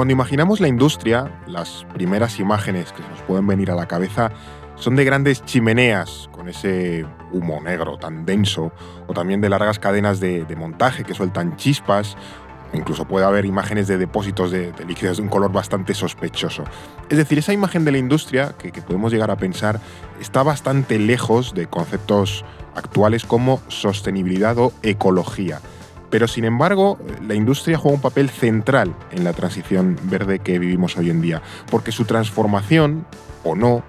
Cuando imaginamos la industria, las primeras imágenes que nos pueden venir a la cabeza son de grandes chimeneas con ese humo negro tan denso, o también de largas cadenas de, montaje que sueltan chispas, incluso puede haber imágenes de depósitos de, líquidos de un color bastante sospechoso. Es decir, esa imagen de la industria, que, podemos llegar a pensar, está bastante lejos de conceptos actuales como sostenibilidad o ecología. Pero sin embargo, la industria juega un papel central en la transición verde que vivimos hoy en día, porque su transformación, o no,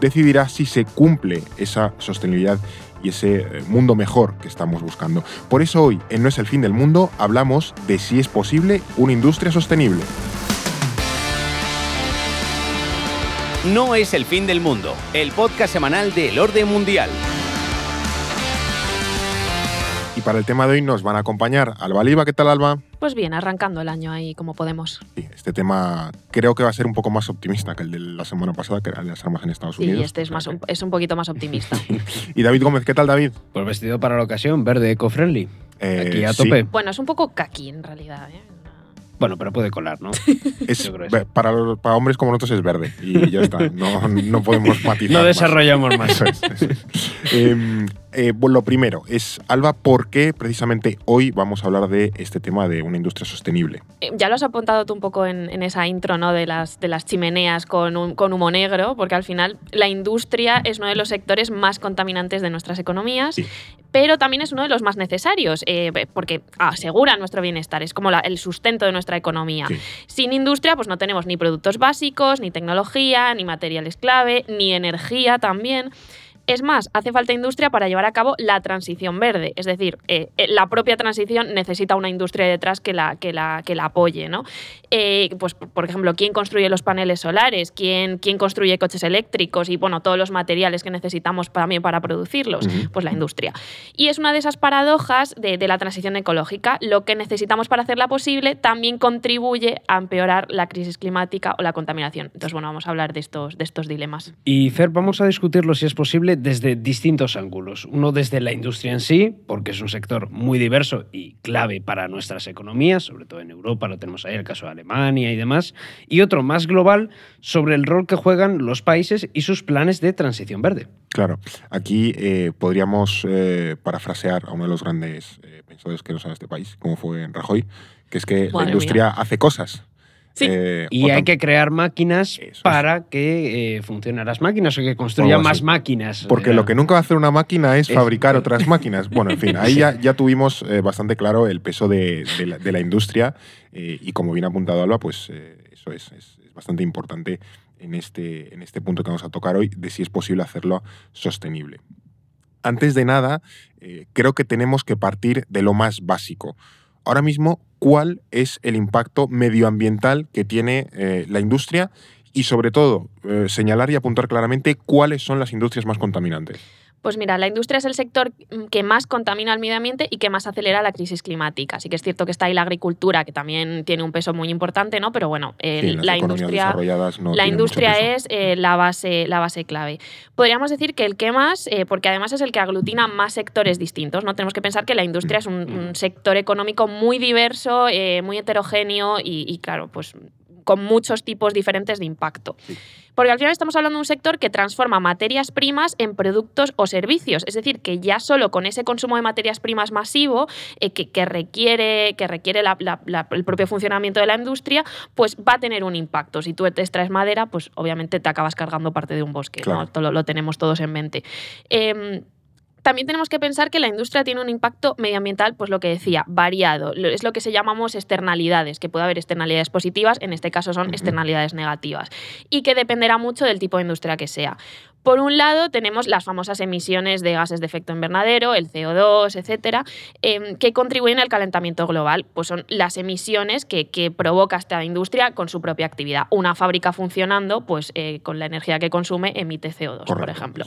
decidirá si se cumple esa sostenibilidad y ese eh, mundo mejor que estamos buscando. Por eso hoy, en No es el fin del mundo, hablamos de si es posible una industria sostenible. No es el fin del mundo, el podcast semanal del orden mundial para el tema de hoy nos van a acompañar Alba Liva. ¿Qué tal, Alba? Pues bien, arrancando el año ahí como podemos. Sí, este tema creo que va a ser un poco más optimista que el de la semana pasada, que era de las armas en Estados Unidos. Sí, este es, más, un, es un poquito más optimista. y David Gómez, ¿qué tal, David? Pues vestido para la ocasión, verde, eco-friendly. Eh, Aquí a tope. Bueno, es un poco kaki en realidad. ¿eh? Bueno, pero puede colar, ¿no? es, para, para, hombres como nosotros es verde y ya está. No, no podemos matizar. No desarrollamos más. Em, eh, lo primero es, Alba, ¿por qué precisamente hoy vamos a hablar de este tema de una industria sostenible? Eh, ya lo has apuntado tú un poco en, esa intro ¿no? de, las, de las chimeneas con, con humo negro, porque al final la industria es uno de los sectores más contaminantes de nuestras economías. pero también es uno de los más necesarios, eh, porque asegura nuestro bienestar, es como el sustento de nuestra economía. Sin industria, pues no tenemos ni productos básicos, ni tecnología, ni materiales clave, ni energía también. Es más, hace falta industria para llevar a cabo la transición verde. Es decir, eh, eh, la propia transición necesita una industria detrás que la, que la, que la apoye. ¿no? Eh, pues, por ejemplo, ¿quién construye los paneles solares? ¿Quién, ¿Quién construye coches eléctricos? Y bueno, todos los materiales que necesitamos también para producirlos. Pues la industria. Y es una de esas paradojas de, de la transición ecológica. Lo que necesitamos para hacerla posible también contribuye a empeorar la crisis climática o la contaminación. Entonces, bueno, vamos a hablar de estos, de estos dilemas. Y Fer, vamos a discutirlo si es posible desde distintos ángulos. Uno desde la industria en sí, porque es un sector muy diverso y clave para nuestras economías, sobre todo en Europa, lo tenemos ahí, el caso de Alemania y demás. Y otro más global sobre el rol que juegan los países y sus planes de transición verde. Claro, aquí eh, podríamos eh, parafrasear a uno de los grandes eh, pensadores que nos en este país, como fue Rajoy, que es que la industria hace cosas eh, y hay que crear máquinas para que eh, funcionen las máquinas o que construyan más máquinas. Porque lo que nunca va a hacer una máquina es, fabricar otras máquinas. Bueno, en fin, ahí ya, tuvimos eh, bastante claro el peso de, la, industria y como bien apuntado Alba, pues eso es, bastante importante en este, en este punto que vamos a tocar hoy de si es posible hacerlo sostenible. Antes de nada, creo que tenemos que partir de lo más básico ahora mismo cuál es el impacto medioambiental que tiene eh, la industria y sobre todo eh, señalar y apuntar claramente cuáles son las industrias más contaminantes. Pues mira, la industria es el sector mm, que más contamina el medio ambiente y que más acelera la crisis climática. Así que es cierto que está ahí la agricultura, que también tiene un peso muy importante, ¿no? Pero bueno, la industria, la industria es eh, la, base, la base clave. Podríamos decir que el que más, eh, porque además es el que aglutina más sectores distintos, ¿no? Tenemos que pensar que la industria es un, sector económico muy diverso, eh, muy heterogéneo y, y, claro, pues con muchos tipos diferentes de impacto. Porque al final estamos hablando de un sector que transforma materias primas en productos o servicios. Es decir, que ya solo con ese consumo de materias primas masivo eh, que, requiere, que requiere el propio funcionamiento de la industria, pues va a tener un impacto. Si tú te extraes madera, pues obviamente te acabas cargando parte de un bosque. Lo, lo, tenemos todos en mente. Em, también tenemos que pensar que la industria tiene un impacto medioambiental, pues lo que decía, variado. Es lo que se llamamos externalidades, que puede haber externalidades positivas, en este caso son externalidades negativas, y que dependerá mucho del tipo de industria que sea. Por un lado, tenemos las famosas emisiones de gases de efecto invernadero, el CO2, etcétera, em, que contribuyen al calentamiento global. Pues son las emisiones que, provoca esta industria con su propia actividad. Una fábrica funcionando, pues eh, con la energía que consume, emite CO2, por ejemplo.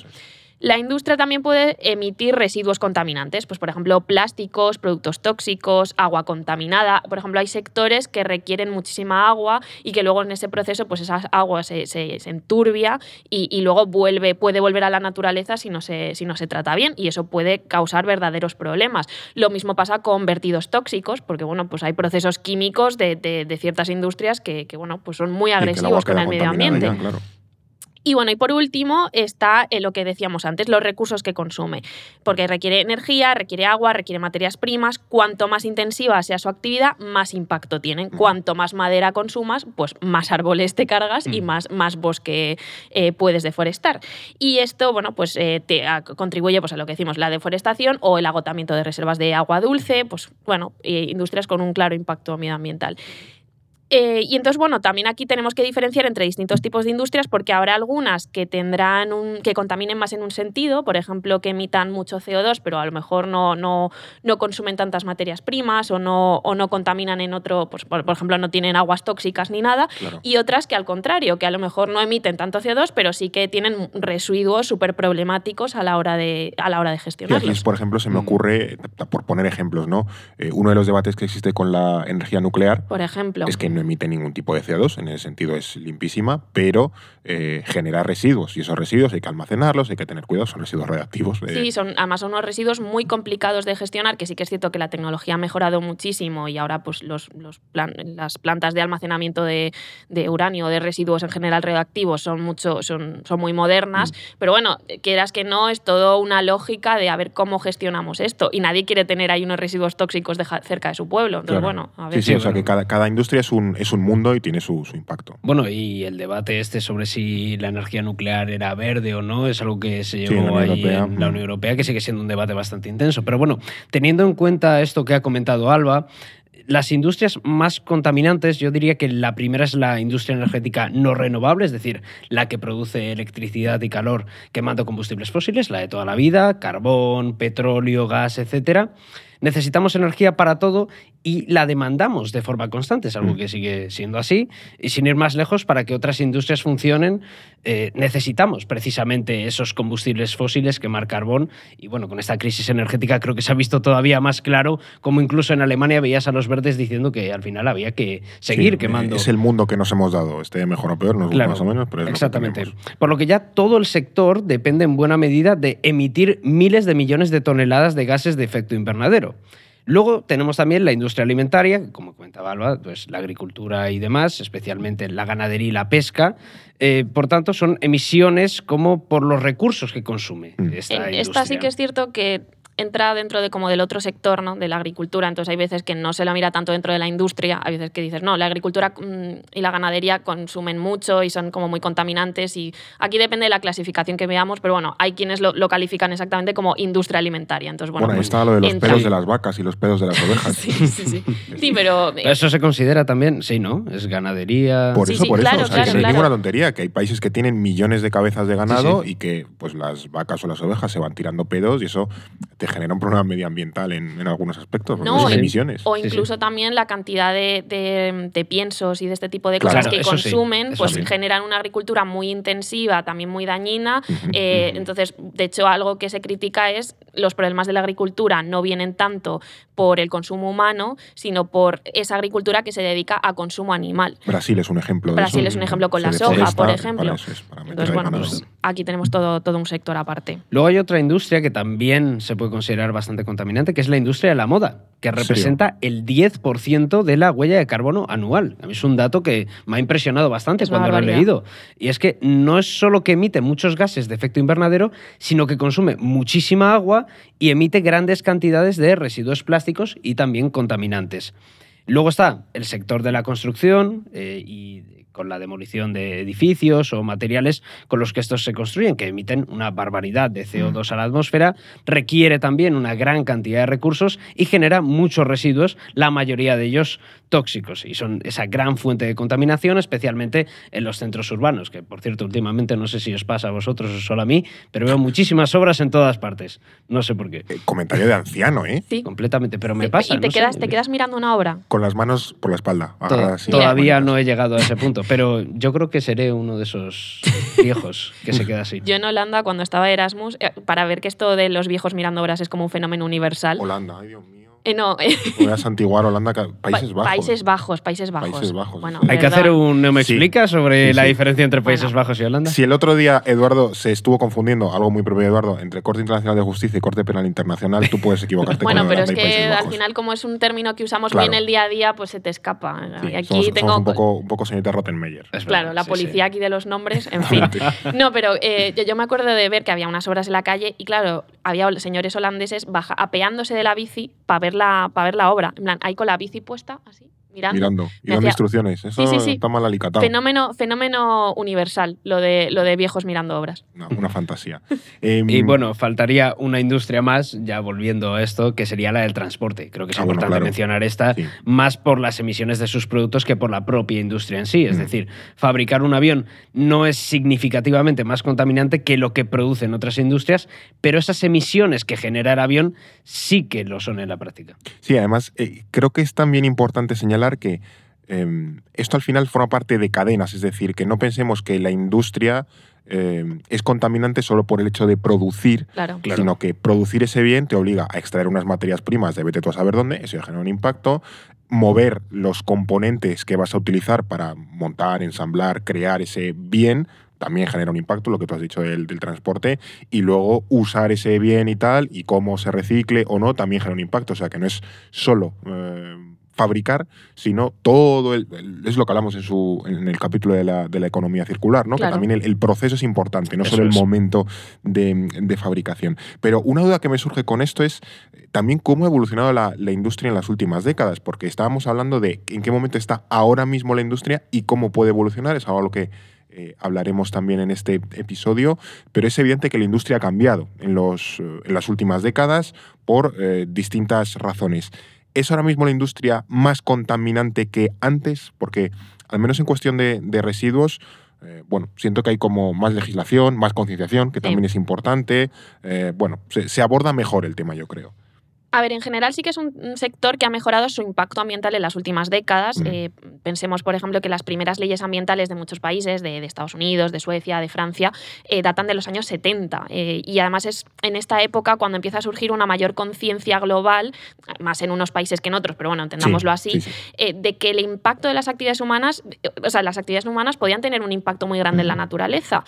La industria también puede emitir residuos contaminantes, pues por ejemplo plásticos, productos tóxicos, agua contaminada. Por ejemplo, hay sectores que requieren muchísima agua y que luego en ese proceso pues esa agua se, enturbia y, luego vuelve, puede volver a la naturaleza si no, se, si no se trata bien y eso puede causar verdaderos problemas. Lo mismo pasa con vertidos tóxicos, porque bueno, pues hay procesos químicos de, ciertas industrias que, bueno, pues son muy agresivos con el medio ambiente. Y bueno, y por último está eh, lo que decíamos antes, los recursos que consume, porque requiere energía, requiere agua, requiere materias primas. Cuanto más intensiva sea su actividad, más impacto tienen. Mm. Cuanto más madera consumas, pues más árboles te cargas y mm. más, más bosque eh, puedes deforestar. Y esto, bueno, pues eh, te contribuye pues, a lo que decimos, la deforestación o el agotamiento de reservas de agua dulce, pues bueno, industrias con un claro impacto medioambiental. Eh, y entonces, bueno, también aquí tenemos que diferenciar entre distintos tipos de industrias porque habrá algunas que tendrán un, que contaminen más en un sentido, por ejemplo, que emitan mucho CO2, pero a lo mejor no, no, no consumen tantas materias primas o no, o no contaminan en otro, pues, por, ejemplo, no tienen aguas tóxicas ni nada, y otras que al contrario, que a lo mejor no emiten tanto CO2, pero sí que tienen residuos súper problemáticos a la hora de, a la hora de gestionarlos. por ejemplo, se me mm. ocurre, por poner ejemplos, ¿no? Eh, uno de los debates que existe con la energía nuclear por ejemplo. es que no emite ningún tipo de CO2, en ese sentido es limpísima, pero eh, genera residuos y esos residuos hay que almacenarlos, hay que tener cuidado, son residuos reactivos. Sí, son, además son unos residuos muy complicados de gestionar, que sí que es cierto que la tecnología ha mejorado muchísimo y ahora pues los, los las plantas de almacenamiento de, de, uranio, de residuos en general radioactivos son, mucho, son, son muy modernas, mm. pero bueno, quieras que no, es todo una lógica de a ver cómo gestionamos esto y nadie quiere tener ahí unos residuos tóxicos cerca de su pueblo. Entonces, bueno, a ver. Sí, sí, o sea que cada, cada industria es un, es un mundo y tiene su, impacto. Bueno, y el debate este sobre si la energía nuclear era verde o no es algo que se llevó ahí en la Unión Europea, que sigue siendo un debate bastante intenso. Pero bueno, teniendo en cuenta esto que ha comentado Alba, las industrias más contaminantes, yo diría que la primera es la industria energética no renovable, es decir, la que produce electricidad y calor quemando combustibles fósiles, la de toda la vida, carbón, petróleo, gas, etcétera necesitamos energía para todo y la demandamos de forma constante. Es algo mm. que sigue siendo así. Y sin ir más lejos, para que otras industrias funcionen, eh, necesitamos precisamente esos combustibles fósiles, quemar carbón. Y bueno, con esta crisis energética creo que se ha visto todavía más claro como incluso en Alemania veías a los verdes diciendo que al final había que seguir quemando. Es el mundo que nos hemos dado, esté mejor o peor, no claro, más o menos, pero es Exactamente. Por lo que ya todo el sector depende en buena medida de emitir miles de millones de toneladas de gases de efecto invernadero. Luego tenemos también la industria alimentaria, como comentaba Alba, pues la agricultura y demás, especialmente la ganadería y la pesca. Eh, por tanto, son emisiones como por los recursos que consume mm. esta industria. Esta sí que es cierto que entra dentro de como del otro sector, ¿no? de la agricultura. Entonces hay veces que no se la mira tanto dentro de la industria, hay veces que dices, no, la agricultura mm, y la ganadería consumen mucho y son como muy contaminantes y aquí depende de la clasificación que veamos, pero bueno, hay quienes lo, califican exactamente como industria alimentaria. Entonces, bueno, bueno ahí pues está lo de los pelos de las vacas y los pelos de las ovejas. sí, sí, sí. sí pero, Eso se considera también, sí, ¿no? Es ganadería. Por eso, por eso. O sea, claro, ninguna tontería, que hay países que tienen millones de cabezas de ganado y que pues las vacas o las ovejas se van tirando pedos y eso te genera un problema medioambiental en, en algunos aspectos, no, emisiones. O incluso también la cantidad de, de, piensos y de este tipo de cosas que consumen, pues generan una agricultura muy intensiva, también muy dañina. Eh, entonces, de hecho, algo que se critica es los problemas de la agricultura no vienen tanto por el consumo humano, sino por esa agricultura que se dedica a consumo animal. Brasil es un ejemplo. Brasil es un ejemplo con la soja, por ejemplo. Entonces, bueno, pues aquí tenemos todo, todo un sector aparte. Luego hay otra industria que también se puede considerar bastante contaminante, que es la industria de la moda, que representa el 10% de la huella de carbono anual. A mí es un dato que me ha impresionado bastante cuando lo he leído. Y es que no es solo que emite muchos gases de efecto invernadero, sino que consume muchísima agua y emite grandes cantidades de residuos plásticos y también contaminantes. Luego está el sector de la construcción eh, y con la demolición de edificios o materiales con los que estos se construyen, que emiten una barbaridad de CO2 a la atmósfera, requiere también una gran cantidad de recursos y genera muchos residuos, la mayoría de ellos tóxicos, y son esa gran fuente de contaminación, especialmente en los centros urbanos, que por cierto últimamente no sé si os pasa a vosotros o solo a mí, pero veo muchísimas obras en todas partes. No sé por qué. Eh, comentario de anciano, ¿eh? Sí. Completamente, pero me pasa. Y te, quedas, te quedas mirando una obra. Con las manos por la espalda. todavía no he llegado a ese punto pero yo creo que seré uno de esos viejos que se queda así. Yo en Holanda, cuando estaba Erasmus, eh, para ver que esto de los viejos mirando obras es como un fenómeno universal. Holanda, ay Dios mío. Eh, no. Voy a santiguar Holanda, Países Bajos. Países Bajos, Países Bajos. Países Bajos. Bueno, Hay que hacer un ¿no me explica sobre la diferencia entre Países Bajos y Holanda. Si el otro día Eduardo se estuvo confundiendo, algo muy propio de Eduardo, entre Corte Internacional de Justicia y Corte Penal Internacional, tú puedes equivocarte bueno, con pero es que al final, como es un término que usamos bien el día a día, pues se te escapa. aquí tengo. un poco, un poco señorita Rottenmeier. claro, la policía aquí de los nombres, en fin. no, pero eh, yo, me acuerdo de ver que había unas obras en la calle y, claro, había señores holandeses baja, apeándose de la bici para ver la, para ver la obra. En plan, hay con la bici puesta, así, mirando. Mirando, y dando instrucciones. Eso sí, sí, está mal alicatado. Fenómeno, fenómeno universal, lo de, lo de viejos mirando obras. Una, fantasía. Em, y bueno, faltaría una industria más, ya volviendo a esto, que sería la del transporte. Creo que es ah, importante mencionar esta, más por las emisiones de sus productos que por la propia industria en sí. Es decir, fabricar un avión no es significativamente más contaminante que lo que producen otras industrias, pero esas emisiones que genera el avión sí que lo son en la práctica. Sí, además, eh, creo que es también importante señalar que em, esto al final forma parte de cadenas, es decir, que no pensemos que la industria em, es contaminante solo por el hecho de producir, sino que producir ese bien te obliga a extraer unas materias primas de vete tú a saber dónde, eso ya genera un impacto, mover los componentes que vas a utilizar para montar, ensamblar, crear ese bien, también genera un impacto, lo que tú has dicho del, del, transporte, y luego usar ese bien y tal, y cómo se recicle o no, también genera un impacto. O sea, que no es solo eh, fabricar, sino todo el, es lo que hablamos en, su, en el capítulo de la, de la economía circular, ¿no? que también el, proceso es importante, no solo el momento de, de, fabricación. Pero una duda que me surge con esto es eh, también cómo ha evolucionado la, la, industria en las últimas décadas, porque estábamos hablando de en qué momento está ahora mismo la industria y cómo puede evolucionar, es algo lo que eh, hablaremos también en este episodio, pero es evidente que la industria ha cambiado en, los, eh, en las últimas décadas por distintas razones. ¿Es ahora mismo la industria más contaminante que antes? Porque, al menos en cuestión de, residuos, eh, bueno, siento que hay como más legislación, más concienciación, que también es importante. Eh, bueno, se, aborda mejor el tema, yo creo. A ver, en general sí que es un sector que ha mejorado su impacto ambiental en las últimas décadas. Eh, pensemos, por ejemplo, que las primeras leyes ambientales de muchos países, de, Estados Unidos, de Suecia, de Francia, eh, datan de los años 70. Eh, y además es en esta época cuando empieza a surgir una mayor conciencia global, más en unos países que en otros, pero bueno, entendámoslo así, de que el impacto de las actividades humanas, o sea, las actividades humanas podían tener un impacto muy grande en la naturaleza.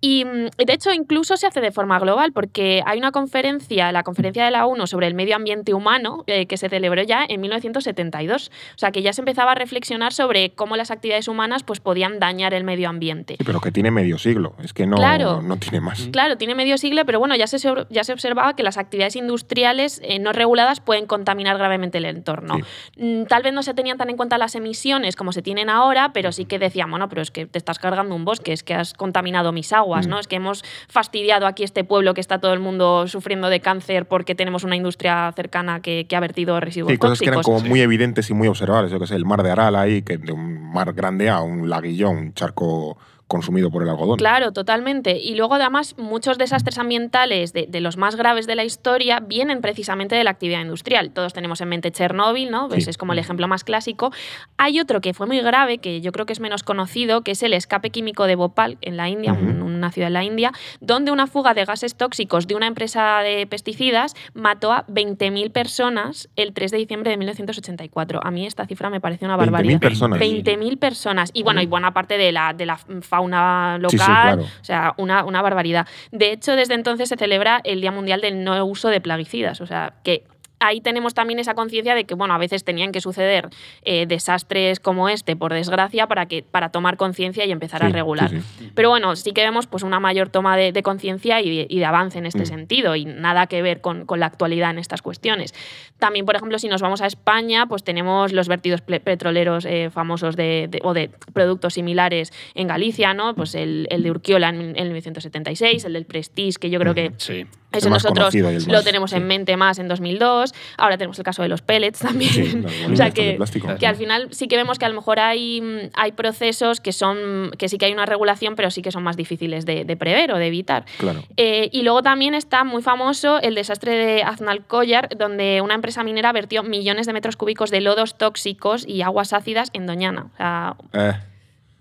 Y de hecho incluso se hace de forma global porque hay una conferencia, la conferencia de la ONU sobre el medio ambiente humano, eh, que se celebró ya en 1972. O sea que ya se empezaba a reflexionar sobre cómo las actividades humanas pues, podían dañar el medio ambiente. Sí, pero que tiene medio siglo, es que no, no tiene más. Claro, tiene medio siglo, pero bueno, ya se, ya se observaba que las actividades industriales eh, no reguladas pueden contaminar gravemente el entorno. Mm, tal vez no se tenían tan en cuenta las emisiones como se tienen ahora, pero sí que decíamos, bueno, pero es que te estás cargando un bosque, es que has contaminado mis aguas Mm. ¿no? Es que hemos fastidiado aquí este pueblo que está todo el mundo sufriendo de cáncer porque tenemos una industria cercana que, ha vertido residuos sí, cosas que eran como muy evidentes y muy observables. Yo que sé, el mar de Aral ahí, que de un mar grande a un laguillón, un charco consumido por el algodón. Claro, totalmente. Y luego además muchos desastres ambientales de, los más graves de la historia vienen precisamente de la actividad industrial. Todos tenemos en mente Chernóbil, ¿no? Pues es como el ejemplo más clásico. Hay otro que fue muy grave, que yo creo que es menos conocido, que es el escape químico de Bhopal, en la India, una ciudad en la India, donde una fuga de gases tóxicos de una empresa de pesticidas mató a 20.000 personas el 3 de diciembre de 1984. A mí esta cifra me parece una barbaridad. 20.000 personas. 20.000 personas. Y bueno, y buena parte de la, de la fauna local, o sea, una, una barbaridad. De hecho, desde entonces se celebra el Día Mundial del No Uso de Plaguicidas, o sea, que ahí tenemos también esa conciencia de que, bueno, a veces tenían que suceder eh, desastres como este, por desgracia, para, que, para tomar conciencia y empezar a regular. Pero bueno, sí que vemos pues, una mayor toma de, conciencia y, de avance en este mm. sentido y nada que ver con, la actualidad en estas cuestiones. También, por ejemplo, si nos vamos a España, pues tenemos los vertidos petroleros eh, famosos de, o de productos similares en Galicia, ¿no? Pues el, de Urquiola en, 1976, el del Prestige, que yo creo que eso nosotros lo tenemos en mente más en 2002. Ahora tenemos el caso de los pellets también. o sea que, que, al final sí que vemos que a lo mejor hay, hay procesos que son que sí que hay una regulación, pero sí que son más difíciles de, prever o de evitar. Eh, y luego también está muy famoso el desastre de Aznalcóllar, donde una empresa minera vertió millones de metros cúbicos de lodos tóxicos y aguas ácidas en Doñana. O sea, eh.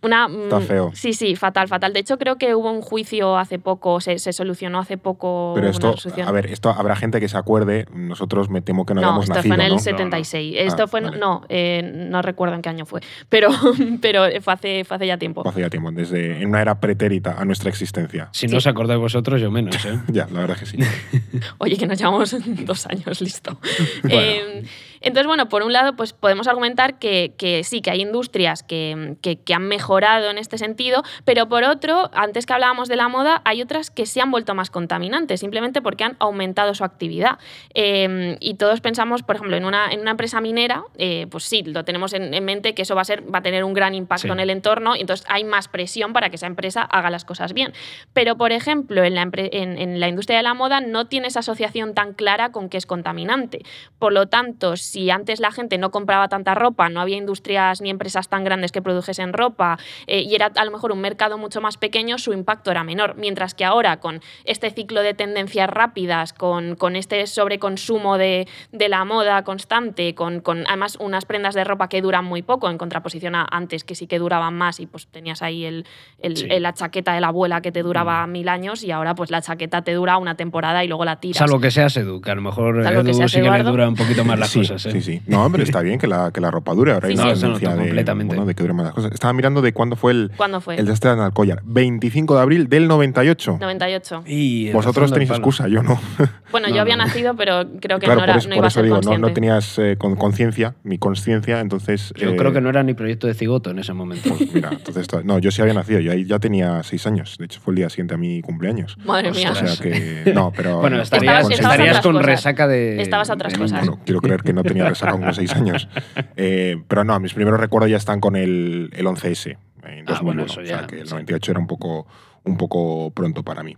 Una, Está mm, feo. Sí, sí, fatal, fatal. De hecho, creo que hubo un juicio hace poco, se, solucionó hace poco. Pero esto, a ver, esto habrá gente que se acuerde. Nosotros me temo que no, hayamos nacido. esto fue en el 76. esto ah, fue, no, eh, no recuerdo en qué año fue, pero, pero fue, hace, hace ya tiempo. Fue hace ya tiempo, desde en una era pretérita a nuestra existencia. Si no os acordáis vosotros, yo menos. ¿eh? ya, la verdad es que sí. Oye, que nos llevamos dos años, listo. Eh, entonces, bueno, por un lado, pues podemos argumentar que, sí, que hay industrias que, han mejorado en este sentido, pero por otro, antes que hablábamos de la moda, hay otras que se han vuelto más contaminantes, simplemente porque han aumentado su actividad. Em, y todos pensamos, por ejemplo, en una, en una empresa minera, eh, pues sí, lo tenemos en, mente que eso va a, ser, va a tener un gran impacto en el entorno, y entonces hay más presión para que esa empresa haga las cosas bien. Pero, por ejemplo, en la, en la industria de la moda no tiene esa asociación tan clara con que es contaminante. Por lo tanto, si antes la gente no compraba tanta ropa, no había industrias ni empresas tan grandes que produjesen ropa eh, y era a lo mejor un mercado mucho más pequeño, su impacto era menor. Mientras que ahora, con este ciclo de tendencias rápidas, con, con este sobreconsumo de, de, la moda constante, con, con, además unas prendas de ropa que duran muy poco, en contraposición a antes que sí que duraban más y pues tenías ahí el, el, la chaqueta de la abuela que te duraba mm. mil años y ahora pues la chaqueta te dura una temporada y luego la tiras. Salvo que seas Edu, que a lo mejor Edu sí que le dura un poquito más las cosas. ¿Eh? Sí, sí. No, hombre, está bien que la, que la ropa dure. Ahora hay una tendencia de, de que duren más las cosas. Estaba mirando de cuándo fue el, ¿Cuándo fue? el desastre de Alcoyar. 25 de abril del 98. 98. Y Vosotros tenéis excusa, yo no. Bueno, yo había nacido, pero creo que no, era, por no iba eso a ser digo, no, no, tenías eh, conciencia, mi conciencia, entonces... Yo creo eh, que no era ni proyecto de cigoto en ese momento. Pues mira, entonces... No, yo sí había nacido, yo ahí ya tenía seis años. De hecho, fue el día siguiente a mi cumpleaños. Madre mía. O sea que... No, pero... Bueno, estarías, estarías con resaca de... Estabas a otras cosas. Bueno, quiero creer que no tenía resaca con seis años. Eh, pero no, mis primeros recuerdos ya están con el, el 11S. En ah, bueno, eso ya, o sea que el 98 era un poco, un poco pronto para mí.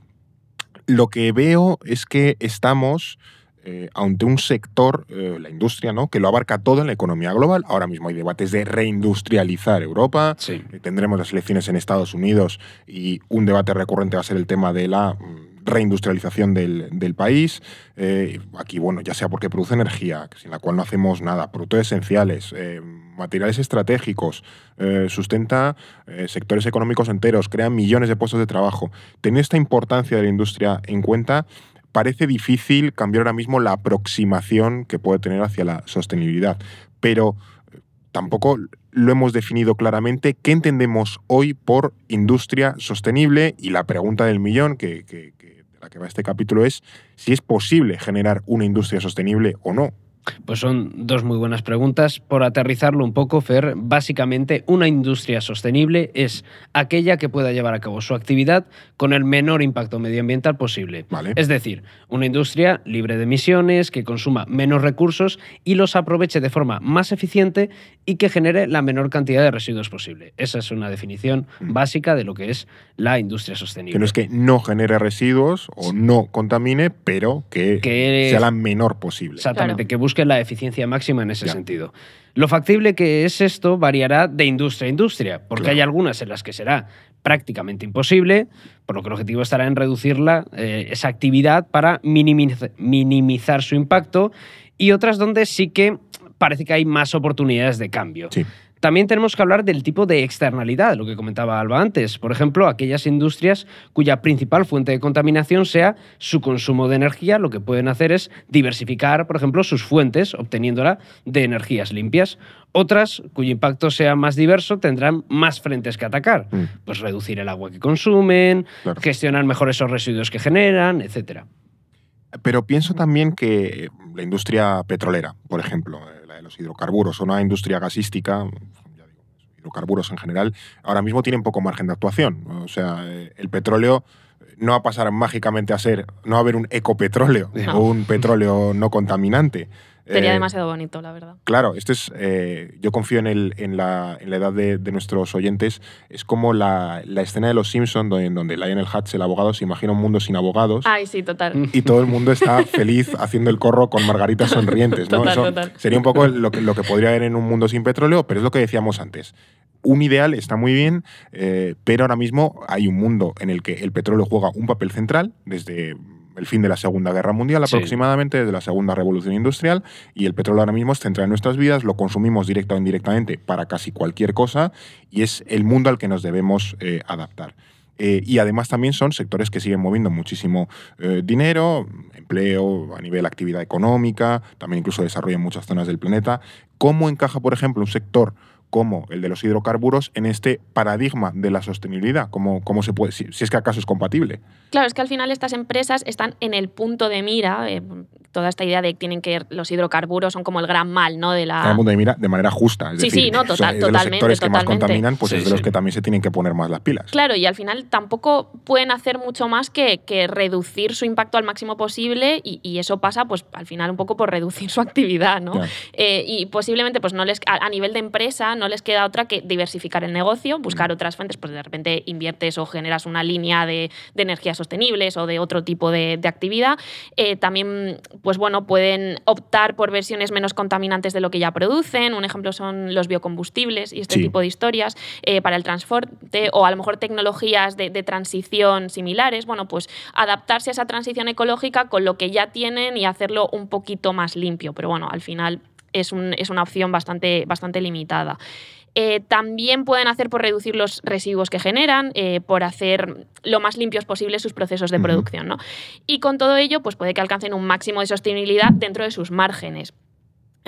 Lo que veo es que estamos eh, ante un sector, eh, la industria, ¿no? que lo abarca todo en la economía global. Ahora mismo hay debates de reindustrializar Europa. tendremos las elecciones en Estados Unidos y un debate recurrente va a ser el tema de la mm, reindustrialización del, del país. Eh, aquí, bueno, ya sea porque produce energía, sin la cual no hacemos nada, productos esenciales, eh, materiales estratégicos, eh, sustenta sectores económicos enteros, crea millones de puestos de trabajo. Teniendo esta importancia de la industria en cuenta, parece difícil cambiar ahora mismo la aproximación que puede tener hacia la sostenibilidad. Pero tampoco lo hemos definido claramente qué entendemos hoy por industria sostenible y la pregunta del millón que, la que va este capítulo es si es posible generar una industria sostenible o no. Pues son dos muy buenas preguntas. Por aterrizarlo un poco, Fer, básicamente una industria sostenible es aquella que pueda llevar a cabo su actividad con el menor impacto medioambiental posible. Es decir, una industria libre de emisiones, que consuma menos recursos y los aproveche de forma más eficiente y que genere la menor cantidad de residuos posible. Esa es una definición mm. básica de lo que es la industria sostenible. Que no es que no genere residuos o no contamine, pero que, sea la menor posible. Exactamente, que busque la eficiencia máxima en ese sentido. Lo factible que es esto variará de industria a industria, porque hay algunas en las que será prácticamente imposible, por lo que el objetivo estará en reducirla, eh, esa actividad para minimizar su impacto, y otras donde sí que parece que hay más oportunidades de cambio. También tenemos que hablar del tipo de externalidad, lo que comentaba Alba antes. Por ejemplo, aquellas industrias cuya principal fuente de contaminación sea su consumo de energía, lo que pueden hacer es diversificar, por ejemplo, sus fuentes, obteniéndola de energías limpias. Otras, cuyo impacto sea más diverso, tendrán más frentes que atacar. Mm. Pues reducir el agua que consumen, gestionar mejor esos residuos que generan, etc. Pero pienso también que la industria petrolera, por ejemplo, los hidrocarburos o una industria gasística, hidrocarburos en general, ahora mismo tienen poco margen de actuación. O sea, eh, el petróleo no va a pasar mágicamente a ser, no va a haber un ecopetróleo o un petróleo no contaminante. Sería eh, demasiado bonito, la verdad. Claro, esto es, eh, yo confío en, el, en, la, en la edad de, nuestros oyentes. Es como la, la escena de Los Simpsons, donde, donde Lionel Hutz, el abogado, se imagina un mundo sin abogados. Ay, sí, total. Y todo el mundo está feliz haciendo el corro con margaritas sonrientes. ¿no? Total, total. Sería un poco lo que, lo que podría haber en un mundo sin petróleo, pero es lo que decíamos antes un ideal está muy bien, eh, pero ahora mismo hay un mundo en el que el petróleo juega un papel central desde el fin de la Segunda Guerra Mundial aproximadamente, desde la Segunda Revolución Industrial, y el petróleo ahora mismo está central en nuestras vidas, lo consumimos directa o indirectamente para casi cualquier cosa, y es el mundo al que nos debemos eh, adaptar. Eh, y además también son sectores que siguen moviendo muchísimo eh, dinero, empleo, a nivel actividad económica, también incluso desarrollo en muchas zonas del planeta. ¿Cómo encaja, por ejemplo, un sector como el de los hidrocarburos en este paradigma de la sostenibilidad? ¿Cómo, cómo se puede, si, es que acaso es compatible? Claro, es que al final estas empresas están en el punto de mira, eh, toda esta idea de que tienen que los hidrocarburos son como el gran mal, ¿no? De la... el punto de mira de manera justa. sí, sí, no, total, de los sectores que más contaminan, pues es de los que también se tienen que poner más las pilas. Claro, y al final tampoco pueden hacer mucho más que, que reducir su impacto al máximo posible y, y, eso pasa, pues al final un poco por reducir su actividad, ¿no? Eh, y posiblemente, pues no les, a, a nivel de empresa, no les queda otra que diversificar el negocio, buscar mm. otras fuentes, pues de repente inviertes o generas una línea de, de energías sostenibles o de otro tipo de, de actividad. Eh, también, pues bueno, pueden optar por versiones menos contaminantes de lo que ya producen. Un ejemplo son los biocombustibles y este tipo de historias eh, para el transporte o a lo mejor tecnologías de, de transición similares. Bueno, pues adaptarse a esa transición ecológica con lo que ya tienen y hacerlo un poquito más limpio. Pero bueno, al final es, un, es, una opción bastante, bastante limitada. Eh, también pueden hacer por reducir los residuos que generan, eh, por hacer lo más limpios posible sus procesos de producción. ¿no? Y con todo ello, pues puede que alcancen un máximo de sostenibilidad dentro de sus márgenes.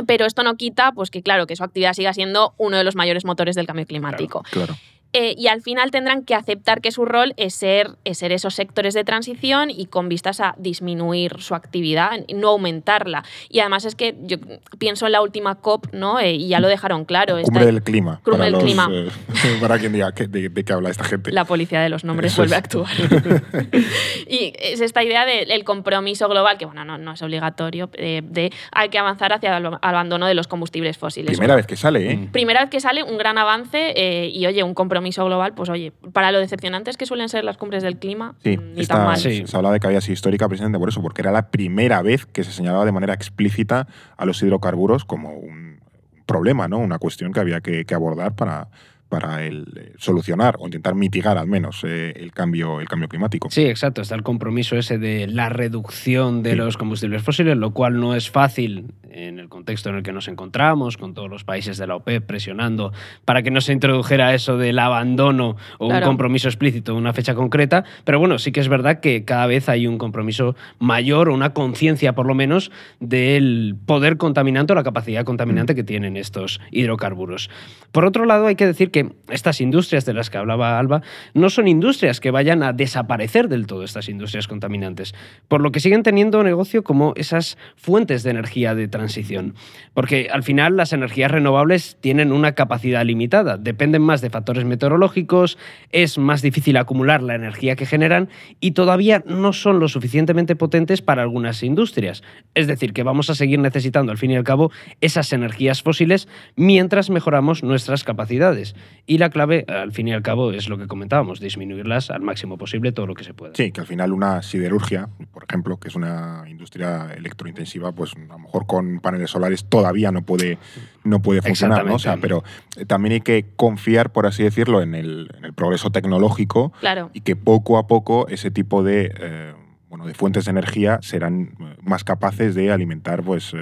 Pero esto no quita, pues que claro, que su actividad siga siendo uno de los mayores motores del cambio climático. claro. Eh, y al final tendrán que aceptar que su rol es ser, es ser esos sectores de transición y con vistas a disminuir su actividad, no aumentarla. Y además es que yo pienso en la última COP, ¿no? Eh, y ya lo dejaron claro. Cumbre del clima. Cumbre del clima. Eh, para quien diga de, qué habla esta gente. La policía de los nombres vuelve a actuar. y es esta idea del compromiso global, que bueno, no, no es obligatorio, de hay que avanzar hacia el abandono de los combustibles fósiles. Primera vez que sale, ¿eh? Primera vez que sale, un gran avance y oye, un compromiso global, pues oye, para lo decepcionantes que suelen ser las cumbres del clima, sí, mm, ni tan mal. Se habla de que había sido histórica precisamente por eso, porque era la primera vez que se señalaba de manera explícita a los hidrocarburos como un problema, ¿no? Una cuestión que había que abordar para, para el, eh, solucionar o intentar mitigar al menos eh, el, cambio, el cambio climático. Sí, exacto. Está el compromiso ese de la reducción de los combustibles fósiles, lo cual no es fácil en el contexto en el que nos encontramos, con todos los países de la OPEP presionando para que no se introdujera eso del abandono o un compromiso explícito, una fecha concreta. Pero bueno, sí que es verdad que cada vez hay un compromiso mayor o una conciencia, por lo menos, del poder contaminante o la capacidad contaminante mm. que tienen estos hidrocarburos. Por otro lado, hay que decir que estas industrias de las que hablaba Alba no son industrias que vayan a desaparecer del todo, estas industrias contaminantes, por lo que siguen teniendo negocio como esas fuentes de energía de transición. Porque al final las energías renovables tienen una capacidad limitada, dependen más de factores meteorológicos, es más difícil acumular la energía que generan y todavía no son lo suficientemente potentes para algunas industrias. Es decir, que vamos a seguir necesitando al fin y al cabo esas energías fósiles mientras mejoramos nuestras capacidades. Y la clave, al fin y al cabo, es lo que comentábamos, disminuirlas al máximo posible todo lo que se pueda. Sí, que al final una siderurgia, por ejemplo, que es una industria electrointensiva, pues a lo mejor con paneles solares todavía no puede, no puede funcionar, ¿no? O sea, pero eh, también hay que confiar, por así decirlo, en el, progreso tecnológico claro. y que poco a poco ese tipo de... Eh, bueno, de fuentes de energía serán eh, más capaces de alimentar pues,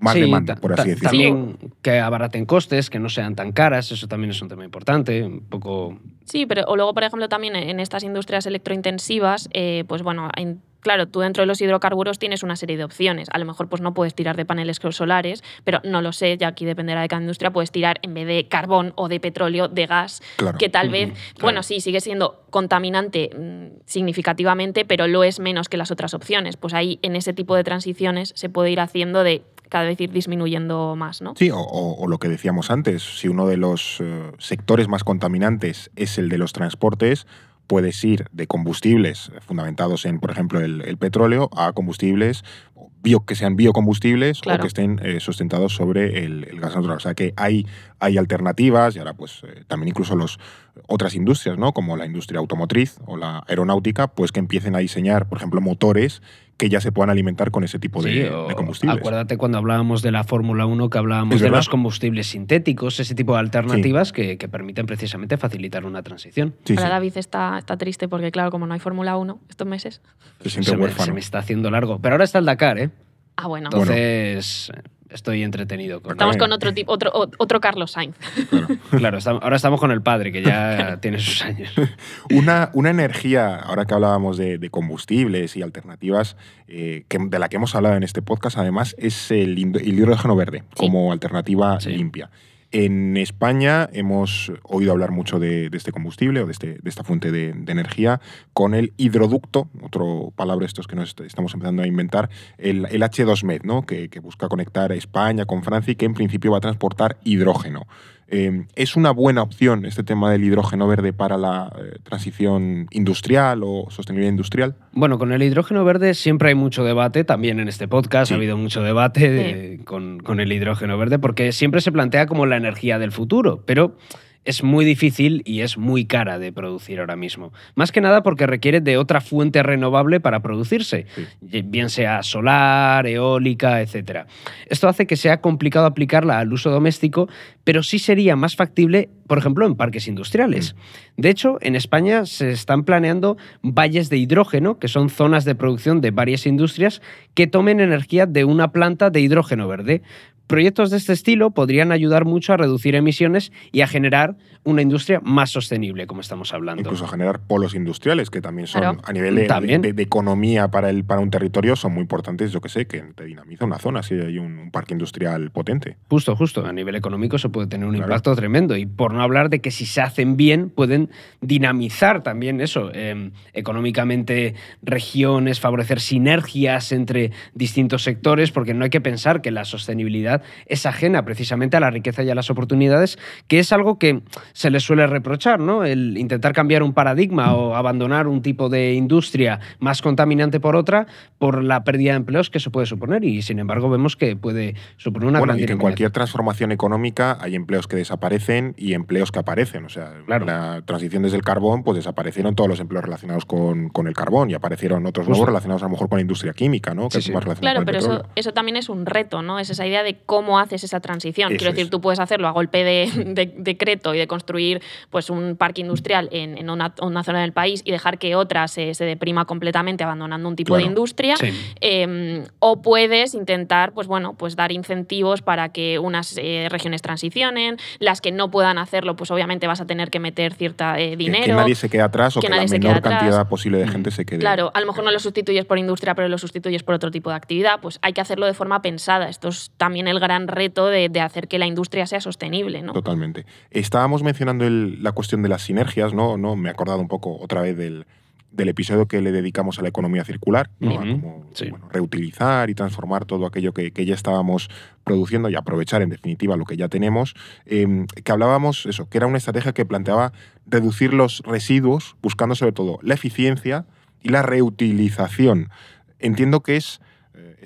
más demanda, por así decirlo. También que abaraten costes, que no sean tan caras, eso también es un tema importante, un poco... Sí, pero o luego, por ejemplo, también en estas industrias electrointensivas, eh, pues bueno, claro, tú dentro de los hidrocarburos tienes una serie de opciones. A lo mejor pues no puedes tirar de paneles solares, pero no lo sé, ya aquí dependerá de cada industria, puedes tirar en vez de carbón o de petróleo, de gas, que tal vez, bueno, sí, sigue siendo contaminante mm, significativamente, pero lo es menos que las otras opciones. Pues ahí en ese tipo de transiciones se puede ir haciendo de cada vez ir disminuyendo más, ¿no? Sí, o, lo que decíamos antes, si uno de los eh, sectores más contaminantes es el de los transportes, puedes ir de combustibles fundamentados en, por ejemplo, el, petróleo a combustibles bio, que sean biocombustibles o que estén eh, sustentados sobre el, gas natural. O sea que hay, hay alternativas y ahora pues eh, también incluso los otras industrias, ¿no? como la industria automotriz o la aeronáutica, pues que empiecen a diseñar, por ejemplo, motores que ya se puedan alimentar con ese tipo de, combustibles. Acuérdate cuando hablábamos de la Fórmula 1 que hablábamos de los combustibles sintéticos, ese tipo de alternativas que, permiten precisamente facilitar una transición. Ahora David está, está triste porque, claro, como no hay Fórmula 1 estos meses. Se, se, me, se me está haciendo largo. Pero ahora está el Dakar, ¿eh? Ah, bueno. Entonces, estoy entretenido. estamos con otro, tipo, otro, otro Carlos Sainz. Claro, ahora estamos con el padre, que ya tiene sus años. Una, una energía, ahora que hablábamos de, combustibles y alternativas, eh, que, de la que hemos hablado en este podcast, además, es el, hidrógeno verde como alternativa limpia. En España hemos oído hablar mucho de, este combustible o de, este, esta fuente de, energía con el hidroducto, otro palabra estos que nos estamos empezando a inventar, el, H2Med, ¿no? que, que busca conectar España con Francia y que en principio va a transportar hidrógeno. Em, ¿Es una buena opción este tema del hidrógeno verde para la eh, transición industrial o sostenibilidad industrial? Bueno, con el hidrógeno verde siempre hay mucho debate, también en este podcast ha habido mucho debate con, con el hidrógeno verde, porque siempre se plantea como la energía del futuro, pero es muy difícil y es muy cara de producir ahora mismo. Más que nada porque requiere de otra fuente renovable para producirse, bien sea solar, eólica, etc. Esto hace que sea complicado aplicarla al uso doméstico, pero sí sería más factible, por ejemplo, en parques industriales. Mm. De hecho, en España se están planeando valles de hidrógeno, que son zonas de producción de varias industrias que tomen energía de una planta de hidrógeno verde. Proyectos de este estilo podrían ayudar mucho a reducir emisiones y a generar una industria más sostenible, como estamos hablando. Incluso generar polos industriales, que también son a nivel de, economía para, el, para un territorio, son muy importantes, yo que sé, que te dinamiza una zona si hay un, parque industrial potente. Justo, justo. A nivel económico eso puede tener un impacto tremendo. Y por no hablar de que si se hacen bien, pueden dinamizar también eso, em, económicamente regiones, favorecer sinergias entre distintos sectores, porque no hay que pensar que la sostenibilidad es ajena precisamente a la riqueza y a las oportunidades, que es algo que se les suele reprochar, ¿no? El intentar cambiar un paradigma o abandonar un tipo de industria más contaminante por otra por la pérdida de empleos que eso puede suponer y sin embargo vemos que puede suponer una bueno, y que en cualquier transformación económica hay empleos que desaparecen y empleos que aparecen. O sea, la transición desde el carbón, pues desaparecieron todos los empleos relacionados con, el carbón y aparecieron otros nuevos relacionados a lo mejor con la industria química, ¿no? Que claro, pero eso, eso también es un reto, ¿no? Es esa idea de cómo haces esa transición. Quiero decir, tú puedes hacerlo a golpe de, decreto y de construir pues, un parque industrial en, una, zona del país y dejar que otra se, deprima completamente abandonando un tipo de industria. Em, o puedes intentar pues, bueno, pues, dar incentivos para que unas eh, regiones transicionen, las que no puedan hacerlo, pues obviamente vas a tener que meter cierta eh, dinero. Que, nadie se quede atrás o que, la menor cantidad posible de gente se quede. Claro, a lo mejor no lo sustituyes por industria, pero lo sustituyes por otro tipo de actividad. Pues hay que hacerlo de forma pensada. Esto es también el gran reto de, hacer que la industria sea sostenible. ¿no? Totalmente. Estábamos mencionando la cuestión de las sinergias, ¿no? ¿no? Me he acordado un poco otra vez del, episodio que le dedicamos a la economía circular, como reutilizar y transformar todo aquello que, ya estábamos produciendo y aprovechar en definitiva lo que ya tenemos, em, que hablábamos eso, que era una estrategia que planteaba reducir los residuos buscando sobre todo la eficiencia y la reutilización. Entiendo que es eh,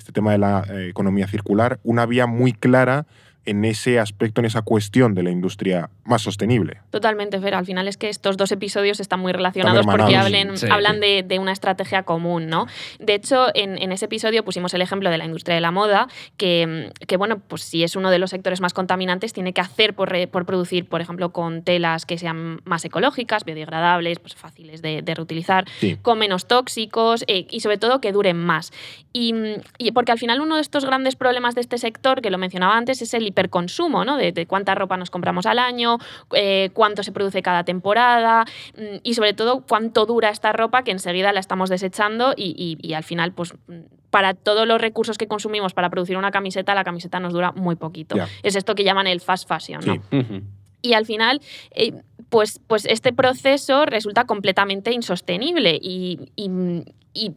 este tema de la eh, economía circular una vía muy clara en ese aspecto, en esa cuestión de la industria más sostenible. Totalmente, Fer. Al final es que estos dos episodios están muy relacionados porque hablan de, una estrategia común, ¿no? De hecho, en, ese episodio pusimos el ejemplo de la industria de la moda, que, bueno, pues si es uno de los sectores más contaminantes, tiene que hacer por, producir, por ejemplo, con telas que sean más ecológicas, biodegradables, pues fáciles de, reutilizar, con menos tóxicos eh, y sobre todo que duren más. Y, y porque al final uno de estos grandes problemas de este sector, que lo mencionaba antes, es el hiperconsumo, ¿no? De, cuánta ropa nos compramos al año, eh, cuánto se produce cada temporada mm, y sobre todo cuánto dura esta ropa que enseguida la estamos desechando y, al final, pues para todos los recursos que consumimos para producir una camiseta, la camiseta nos dura muy poquito. Es esto que llaman el fast fashion, ¿no? Y al final, eh, pues, pues este proceso resulta completamente insostenible y, y